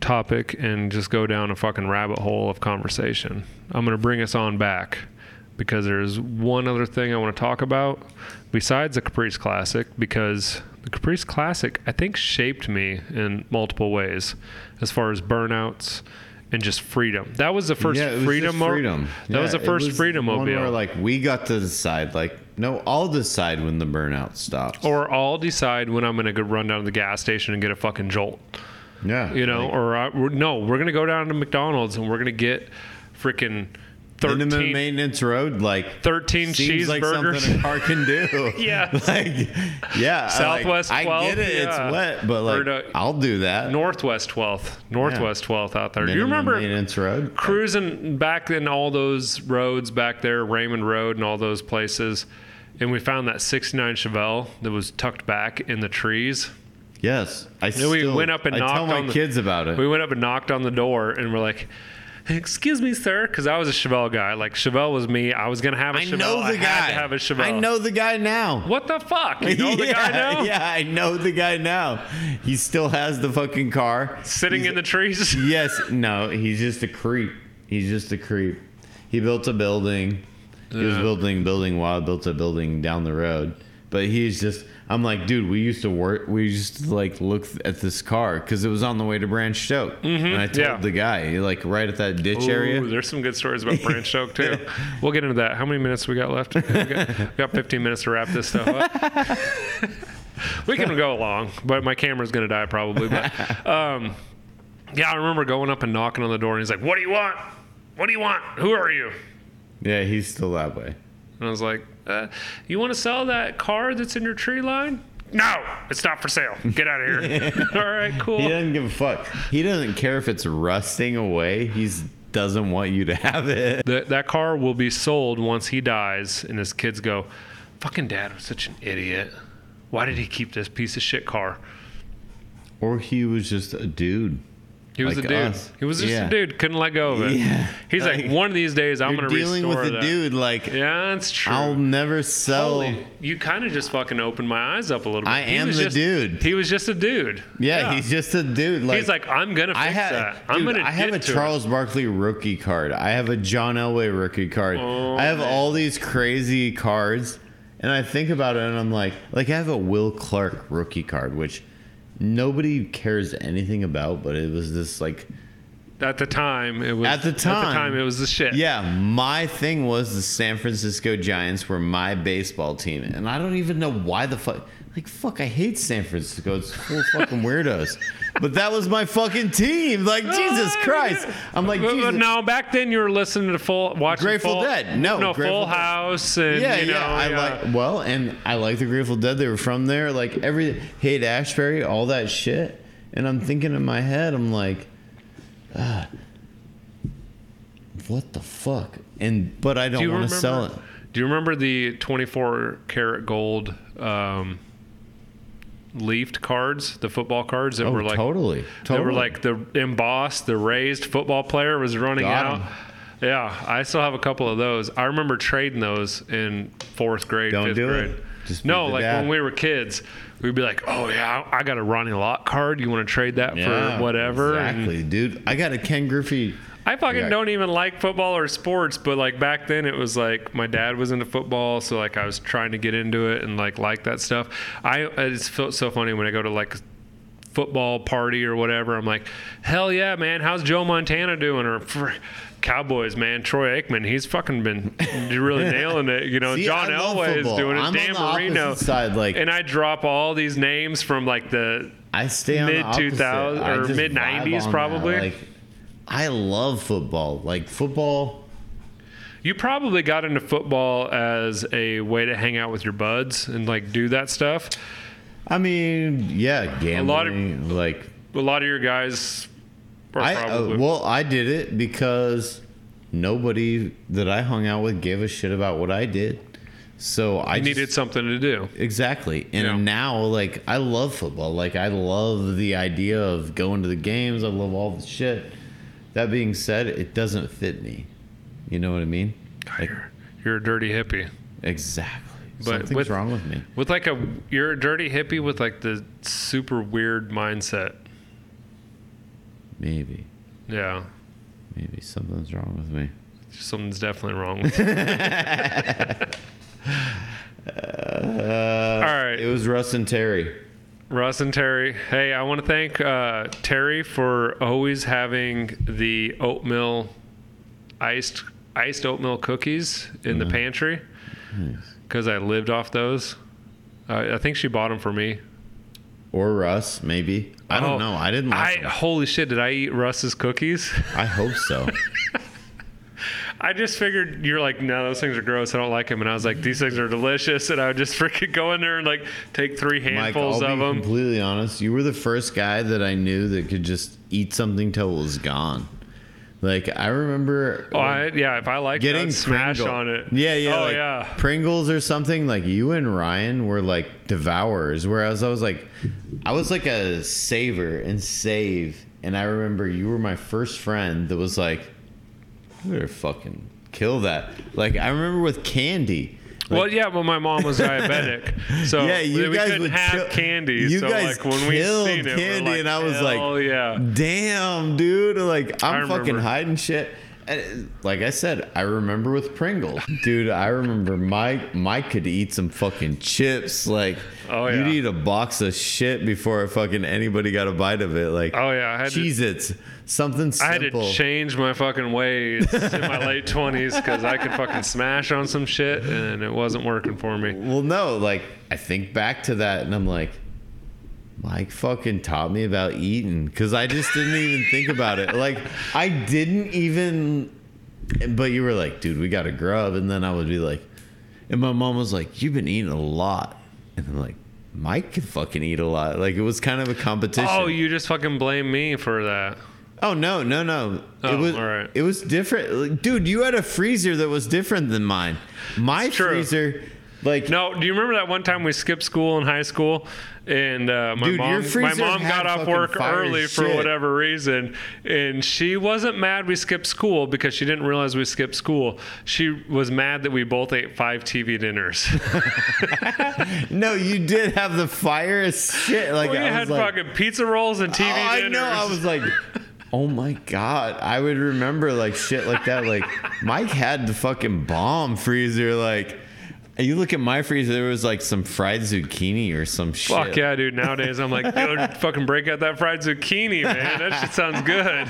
topic and just go down a fucking rabbit hole of conversation, I'm going to bring us on back because there's one other thing I want to talk about besides the Caprice Classic because the Caprice Classic I think shaped me in multiple ways as far as burnouts and just freedom. That was the first yeah, was freedom. mo- freedom. That was Yeah, the it first was freedom one mobile. Where like we got to decide. Like no, I'll decide when the burnout stops. or I'll decide when I'm going to go run down to the gas station and get a fucking jolt, yeah, you know, like, or I, we're, no, we're going to go down to McDonald's and we're going to get freaking minimum 13, maintenance road. Like 13 seems like cheeseburgers. something a car can do. Yeah. like yeah, Southwest Like, 12, I get it. yeah. It's wet, but like I'll do that. Northwest 12th, Northwest 12th out there. Do you remember maintenance road? cruising back in all those roads back there, Raymond Road and all those places? And we found that 69 Chevelle that was tucked back in the trees. Yes, I Then we went up and I knocked tell my on the- kids about it. We went up and knocked on the door and we're like, "Excuse me, sir," because I was a Chevelle guy. Like Chevelle was me. I was gonna have a I Chevelle. know the I guy. had to have a Chevelle. I know the guy now. What the fuck? You know the yeah, guy now? Yeah, I know the guy now. He still has the fucking car. Sitting He's- in the trees. Yes, no, he's just a creep. He's just a creep. He built a building. He was Yeah. building building while I built a building down the road. But he's just I'm like, dude, we used to work we used to like look at this car because it was on the way to Branched Oak. and I told Mm-hmm. yeah. the guy, like right at that ditch Ooh, area. there's some good stories about Branch Oak too. We'll get into that. How many minutes we got left? We got, we got 15 minutes to wrap this stuff up. we can go along, but my camera's gonna die probably. But um, yeah, I remember going up and knocking on the door, and he's like, "What do you want? What do you want? Who are you?" Yeah, he's still that way. And I was like, uh, "You want to sell that car that's in your tree line?" No, it's not for sale. Get out of here. All right, cool. He doesn't give a fuck. He doesn't care if it's rusting away. He's doesn't want you to have it. That that car will be sold once he dies, and his kids go, "Fucking dad was such an idiot. Why did he keep this piece of shit car?" Or he was just a dude. He was Like a dude. us. He was just Yeah. a dude. Couldn't let go of it. Yeah. He's like, Like, one of these days I'm You're gonna dealing with a that. dude like Yeah, that's true. I'll never sell. Holy, you kind of just fucking opened my eyes up a little bit. I He am was the just- dude. He was just a dude. yeah, he's just a dude. Like he's like, I'm gonna fix I have, that. I'm dude, gonna. I have a to it." Charles Barkley rookie card. I have a John Elway rookie card. Oh, I have all these crazy cards, and I think about it, and I'm like, like I have a Will Clark rookie card, which nobody cares anything about, but it was this like, At the time, it was. At the At the time. time, it was the shit. yeah, my thing was the San Francisco Giants were my baseball team, and I don't even know why the fuck. Like fuck, I hate San Francisco. It's full of fucking weirdos. But that was my fucking team. Like Jesus Christ. I'm like But- Jesus. no, back then you were listening to full watching The Grateful full, Dead. No, no, Grateful Full Dead. House, and Yeah, you know, yeah. I yeah. like well, and I like the Grateful Dead. They were from there. Like every Haight-Ashbury, all that shit. And I'm thinking in my head, I'm like, ah, what the fuck? And but I Do don't you want to sell it. Do you remember the 24 karat gold um, leafed cards, the football cards that Oh, were like totally, They totally. were like the embossed, the raised football player was running Got out. 'em. Yeah, I still have a couple of those. I remember trading those in fourth grade, Don't fifth do it. grade. Just no, like dad. when we were kids, we'd be like, "Oh yeah, I got a Ronnie Lott card. You want to trade that for whatever?" And Exactly, dude. I got a Ken Griffey. I fucking Yeah. don't even like football or sports, but like back then it was like my dad was into football, so like I was trying to get into it and like like that stuff. I it's felt so funny when I go to like football party or whatever. I'm like, hell yeah, man! How's Joe Montana doing? Or "Fr- Cowboys, man, Troy Aikman, he's fucking been really nailing it. You know, See, John Elway is doing it. I'm Dan Marino. side, like- and I drop all these names from like the I stay Mid- opposite. 2000 or mid- vibe 90s on that. probably. Like, I love football. Like football. You probably got into football as a way to hang out with your buds and like do that stuff. I mean, yeah, gambling. lot of- like A lot of your guys I uh, well, I did it because nobody that I hung out with gave a shit about what I did. So I you just- needed something to do. Exactly. And Yeah. now, like, I love football. Like, I love the idea of going to the games. I love all the shit. That being said, it doesn't fit me. You know what I mean? Like, You're, you're a dirty hippie. exactly. But Something's with- wrong with me. With like a you're a dirty hippie with like the super weird mindset. Maybe. Yeah. Maybe something's wrong with me. Something's definitely wrong with me. Uh, All right. It was Russ and Terry. Russ and Terry. Hey, I want to thank uh, Terry for always having the oatmeal iced iced oatmeal cookies in the pantry because I lived off those. Uh, I think she bought them for me. Or Russ, maybe. I don't Oh, know. I didn't I holy shit! Did I eat Russ's cookies? I hope so. I just figured you're like, no, those things are gross. I don't like them. And I was like, these things are delicious. And I would just freaking go in there and like take three Mike, handfuls I'll of be them. completely honest. You were the first guy that I knew that could just eat something till it was gone. Like I remember Oh, I, yeah. If I like getting that, smash on it. Yeah, yeah. Oh like yeah. Pringles or something. Like you and Ryan were like devourers, whereas I was like, I was like a saver and save. And I remember you were my first friend that was like, "You better fucking kill that." Like I remember with candy. Like, well, yeah, but my mom was diabetic, so yeah, you we guys couldn't would have kill- candy. You so guys like when we killed seen candy, we're like, and I was like, "Hell yeah. damn, dude. Like I'm fucking hiding shit. And like I said, I remember with Pringles, dude. I remember Mike. Mike could eat some fucking chips. Like, Oh, you'd eat a box of shit before fucking anybody got a bite of it. Like, Oh yeah, I had to, Something I had to change my fucking ways in my late twenties because I could fucking smash on some shit and it wasn't working for me. Well, no, like I think back to that, and I'm like, Mike fucking taught me about eating because I just didn't even think about it. Like I didn't even. But you were like, dude, we got to grub, and then I would be like, and my mom was like, you've been eating a lot, and I'm like, Mike can fucking eat a lot. Like it was kind of a competition. Oh, you just fucking blame me for that. Oh no, no, no! Oh, it was right. it was different, Like, dude. You had a freezer that was different than mine. My freezer, like No, do you remember that one time we skipped school in high school, and uh, my Dude, mom my mom got off work early for shit. whatever reason, and she wasn't mad we skipped school because she didn't realize we skipped school. She was mad that we both ate five TV dinners. No, you did have the fire as shit. Like we I had was like, fucking pizza rolls and TV oh, I know. I was like, oh my god, I would remember like shit like that. Like Mike had the fucking bomb freezer. Like you look at my freezer, there was like some fried zucchini or some shit. Fuck yeah, dude. Nowadays, I'm like, dude, fucking break out that fried zucchini, man. That shit sounds good.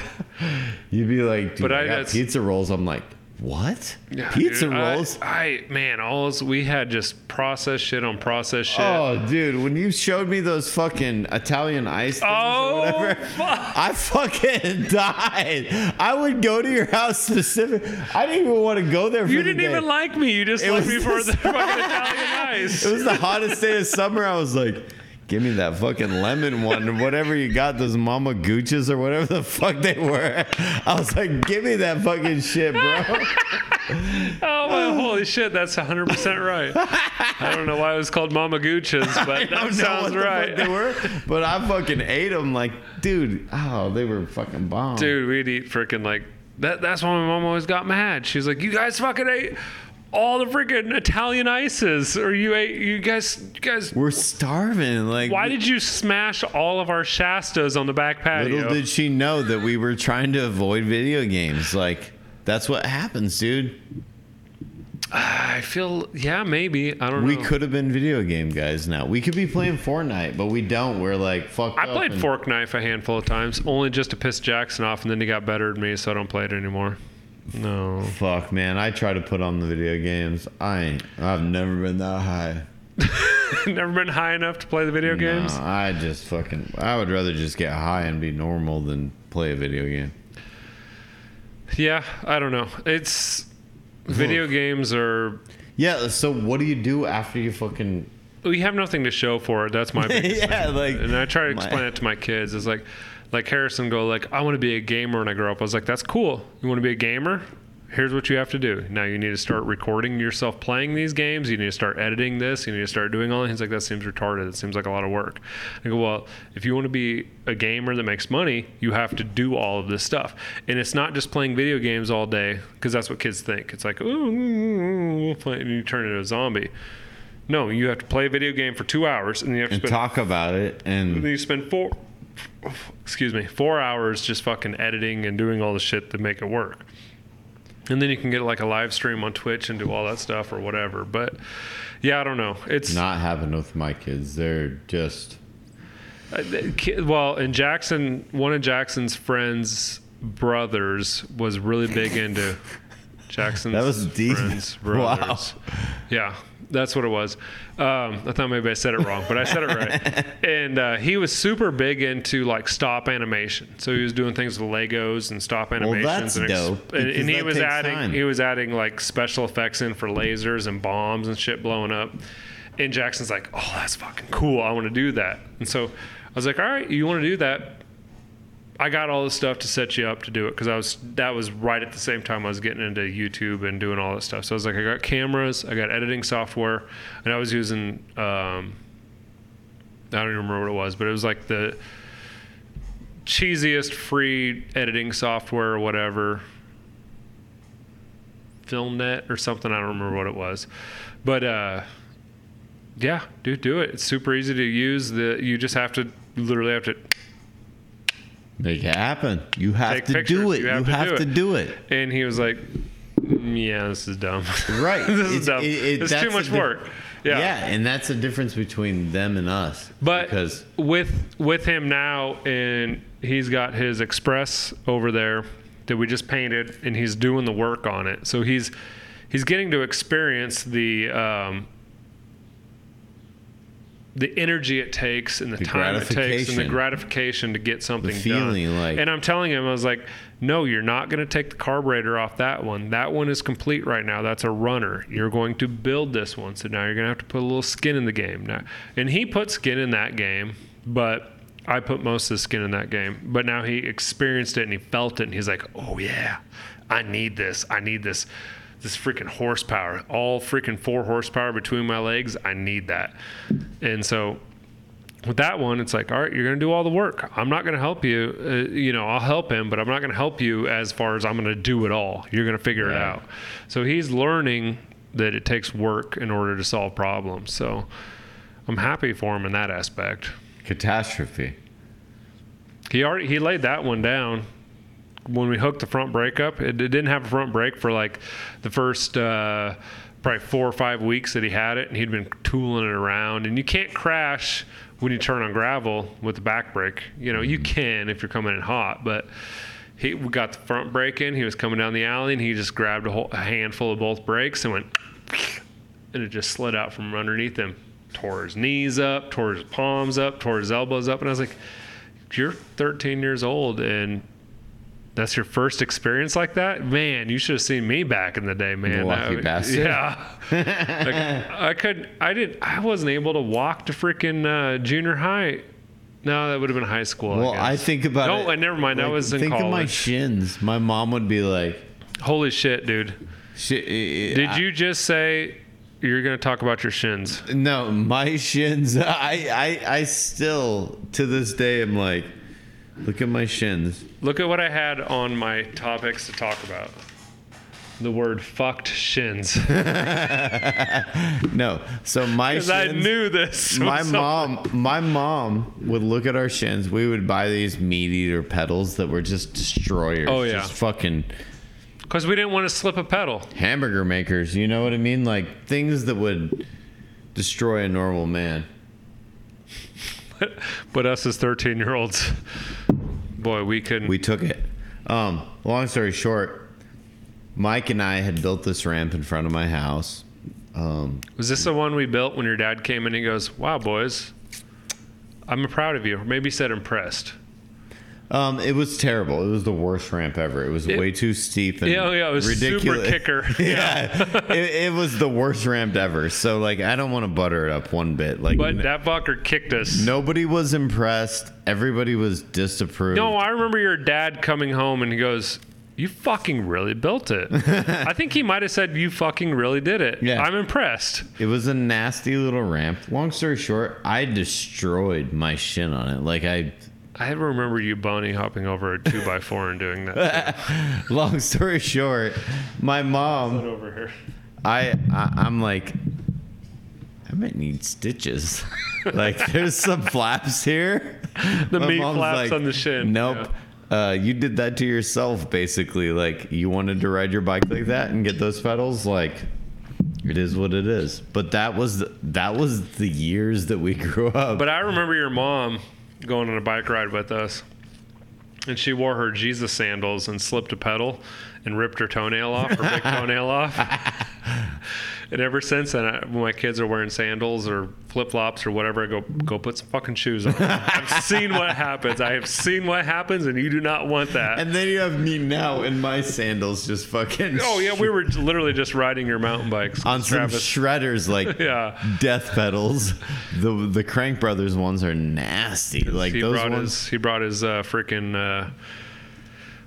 You'd be like, dude, But I, I- got pizza rolls. I'm like, What? Yeah, Pizza dude, rolls? I, man, all we had just processed shit on processed shit. Oh, dude, when you showed me those fucking Italian ice things Oh, or whatever, fuck. I fucking died. I would go to your house specific. I didn't even want to go there for you didn't day. even like me. You just It left me for the the fucking Italian ice. It was the hottest day of summer. I was like, give me that fucking lemon one whatever you got, those Mama Gooches or whatever the fuck they were. I was like, give me that fucking shit, bro. Oh my holy shit, that's 100% right. I don't know why it was called Mama Gooches, but that sounds the right. fuck they were, but I fucking ate them like, dude, oh, they were fucking bomb. Dude, we'd eat freaking like that. That's why my mom always got mad. She's like, "You guys fucking ate all the freaking Italian ices, or you ate you guys, you guys. We're starving. Like, Why did you smash all of our Shastas on the back patio?" little did she know that we were trying to avoid video games. Like, that's what happens, dude. I feel, yeah, maybe. I don't We know. We could have been video game guys now. We could be playing Fortnite, but we don't. We're like, fuck. I played Fork Knife a handful of times, only just to piss Jackson off, and then he got better than me, so I don't play it anymore. No. Fuck, man. I try to put on the video games. I ain't. I've never been that high. Never been high enough to play the video games. I just fucking. I would rather just get high and be normal than play a video game. Yeah, I don't know. It's video games are. Yeah. So what do you do after you fucking? We have nothing to show for it. That's my biggest yeah, like. and I try to my- explain it to my kids. It's like, like Harrison go like, I want to be a gamer when I grow up. I was like, that's cool. You want to be a gamer? Here's what you have to do. Now you need to start recording yourself playing these games. You need to start editing this. You need to start doing all. He's like, that seems retarded. It seems like a lot of work. I go, well, if you want to be a gamer that makes money, you have to do all of this stuff. And it's not just playing video games all day because that's what kids think. It's like, ooh, play, and you turn into a zombie. No, you have to play a video game for two hours, and you have to and spend talk about it and and then you spend four excuse me four hours just fucking editing and doing all the shit to make it work and then you can get like a live stream on twitch and do all that stuff or whatever but yeah i don't know it's not happening with my kids. They're just. uh, well and jackson one of jackson's friends brothers was really big into jackson's That was deep. friends Wow. brothers yeah that's what it was um, i thought maybe i said it wrong but i said it right and uh, he was super big into like stop animation so he was doing things with legos and stop animations Well, that's and, dope, and, and he was adding time. he was adding like special effects in for lasers and bombs and shit blowing up and Jackson's like, "Oh, that's fucking cool. I want to do that." And so I was like, "All right, you want to do that? I got all this stuff to set you up to do it because I was that was right at the same time I was getting into YouTube and doing all that stuff. So I was like, I got cameras, I got editing software, and I was using um, I don't even remember what it was, but it was like the cheesiest free editing software or whatever. Filmnet or something. I don't remember what it was, but uh, yeah, dude, do it. It's super easy to use. The you just have to literally have to Make it happen. You have Take to do it. You You have have, to do to it. do it. And he was like, "Mm, "Yeah, this is dumb. Right. this is dumb. it- it- it's too much diff- work." Yeah. Yeah. and that's the difference between them and us. But because with with him now, and he's got his express over there that we just painted, and he's doing the work on it. So he's he's getting to experience the um, the energy it takes and the, The time it takes and the gratification. to get something feeling, done. like- and I'm telling him, I was like, no, you're not going to take the carburetor off that one. That one is complete right now. That's a runner. You're going to build this one. So now you're going to have to put a little skin in the game. Now, and he put skin in that game, but I put most of the skin in that game. But now he experienced it and he felt it and he's like, oh yeah, I need this. I need this. This freaking horsepower, all freaking four horsepower between my legs. I need that. And so with that one, it's like, all right, you're going to do all the work. I'm not going to help you. Uh, you know, I'll help him, but I'm not going to help you as far as I'm going to do it all. You're going to figure it out. So he's learning that it takes work in order to solve problems. So I'm happy for him in that aspect. catastrophe. He already he laid that one down when we hooked the front brake up. It, it didn't have a front brake for like the first uh, probably four or five weeks that he had it, and he'd been tooling it around. And you can't crash when you turn on gravel with the back brake. You know, you can if you're coming in hot, but he we got the front brake in. He was coming down the alley, and he just grabbed a, whole, a handful of both brakes and went, and it just slid out from underneath him. Tore his knees up, tore his palms up, tore his elbows up, and I was like, "You're 13 years old, and that's your first experience like that, man. You should have seen me back in the day, man. Lucky I- bastard. Yeah, like, I could. I didn't, I wasn't able to walk to freaking uh, junior high. No, that would have been high school. Well, I, I think about No, it. never mind, that was in think of my shins. My mom would be like, Holy shit, dude! shit, Did you just say you're gonna talk about your shins? No, my shins. I, I, I still to this day am like, look at my shins. Look at what I had on my topics to talk about. The word "fucked shins." No, so my Because shins. I knew this. my mom, my mom would look at our shins. We would buy these meat eater pedals that were just destroyers. Oh, yeah. just fucking Because we didn't want to slip a pedal. hamburger makers. You know what I mean? Like things that would destroy a normal man. But us as 13 year olds, boy, we couldn't. We took it. Um, long story short, Mike and I had built this ramp in front of my house. Um, was this the one we built when your dad came in? And he goes, "Wow, boys, I'm proud of you." Or maybe he said impressed. Um, it was terrible. It was the worst ramp ever. It was It- way too steep and Yeah, yeah, it was super ridiculous. kicker. yeah, it, it was the worst ramp ever. So like, I don't want to butter it up one bit. Like, But that fucker kicked us. nobody was impressed. Everybody was disapproved. No, I remember your dad coming home and he goes, "You fucking really built it." I think he might have said, "You fucking really did it." Yeah. I'm impressed. It was a nasty little ramp. Long story short, I destroyed my shin on it. Like I I remember you bunny hopping over a two by four and doing that. long story short, my mom over here. I, I I'm like I might need stitches. like there's some flaps here. The My meat flaps on the shin. Nope. Uh, you did that to yourself, basically. Like you wanted to ride your bike like that and get those pedals. Like it is what it is. But that was the, that was the years that we grew up. But I remember your mom going on a bike ride with us, and she wore her Jesus sandals and slipped a pedal and ripped her toenail off, her big toenail off. And ever since then, I, when my kids are wearing sandals or flip flops or whatever, I go go put some fucking shoes on. I've seen what happens. I have seen what happens, and you do not want that. and then you have me now in my sandals, just fucking. oh yeah, we were literally just riding your mountain bikes on some shredders like Yeah. death pedals. The the Crank Brothers ones are nasty. Like he those brought ones. his he brought his uh, freaking uh,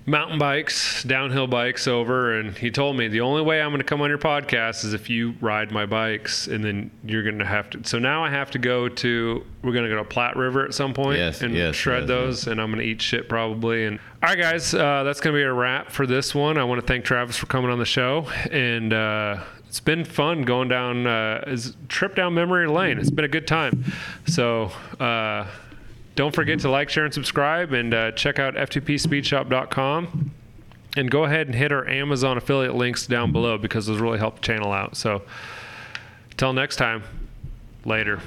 mountain bikes, downhill bikes over, and he told me the only way I'm going to come on your podcast is if you ride my bikes, and then you're going to have to. So now I have to go to. We're going to go to Platte River at some point Yes, and yes, shred yes, those, and I'm going to eat shit probably. And all right, guys, uh, that's going to be a wrap for this one. I want to thank Travis for coming on the show, and. Uh, it's been fun going down uh, is trip down memory lane. It's been a good time. So uh, don't forget to like, share, and subscribe, and uh, check out ftpspeedshop.com. And go ahead and hit our Amazon affiliate links down below because those really help the channel out. So, till next time, later.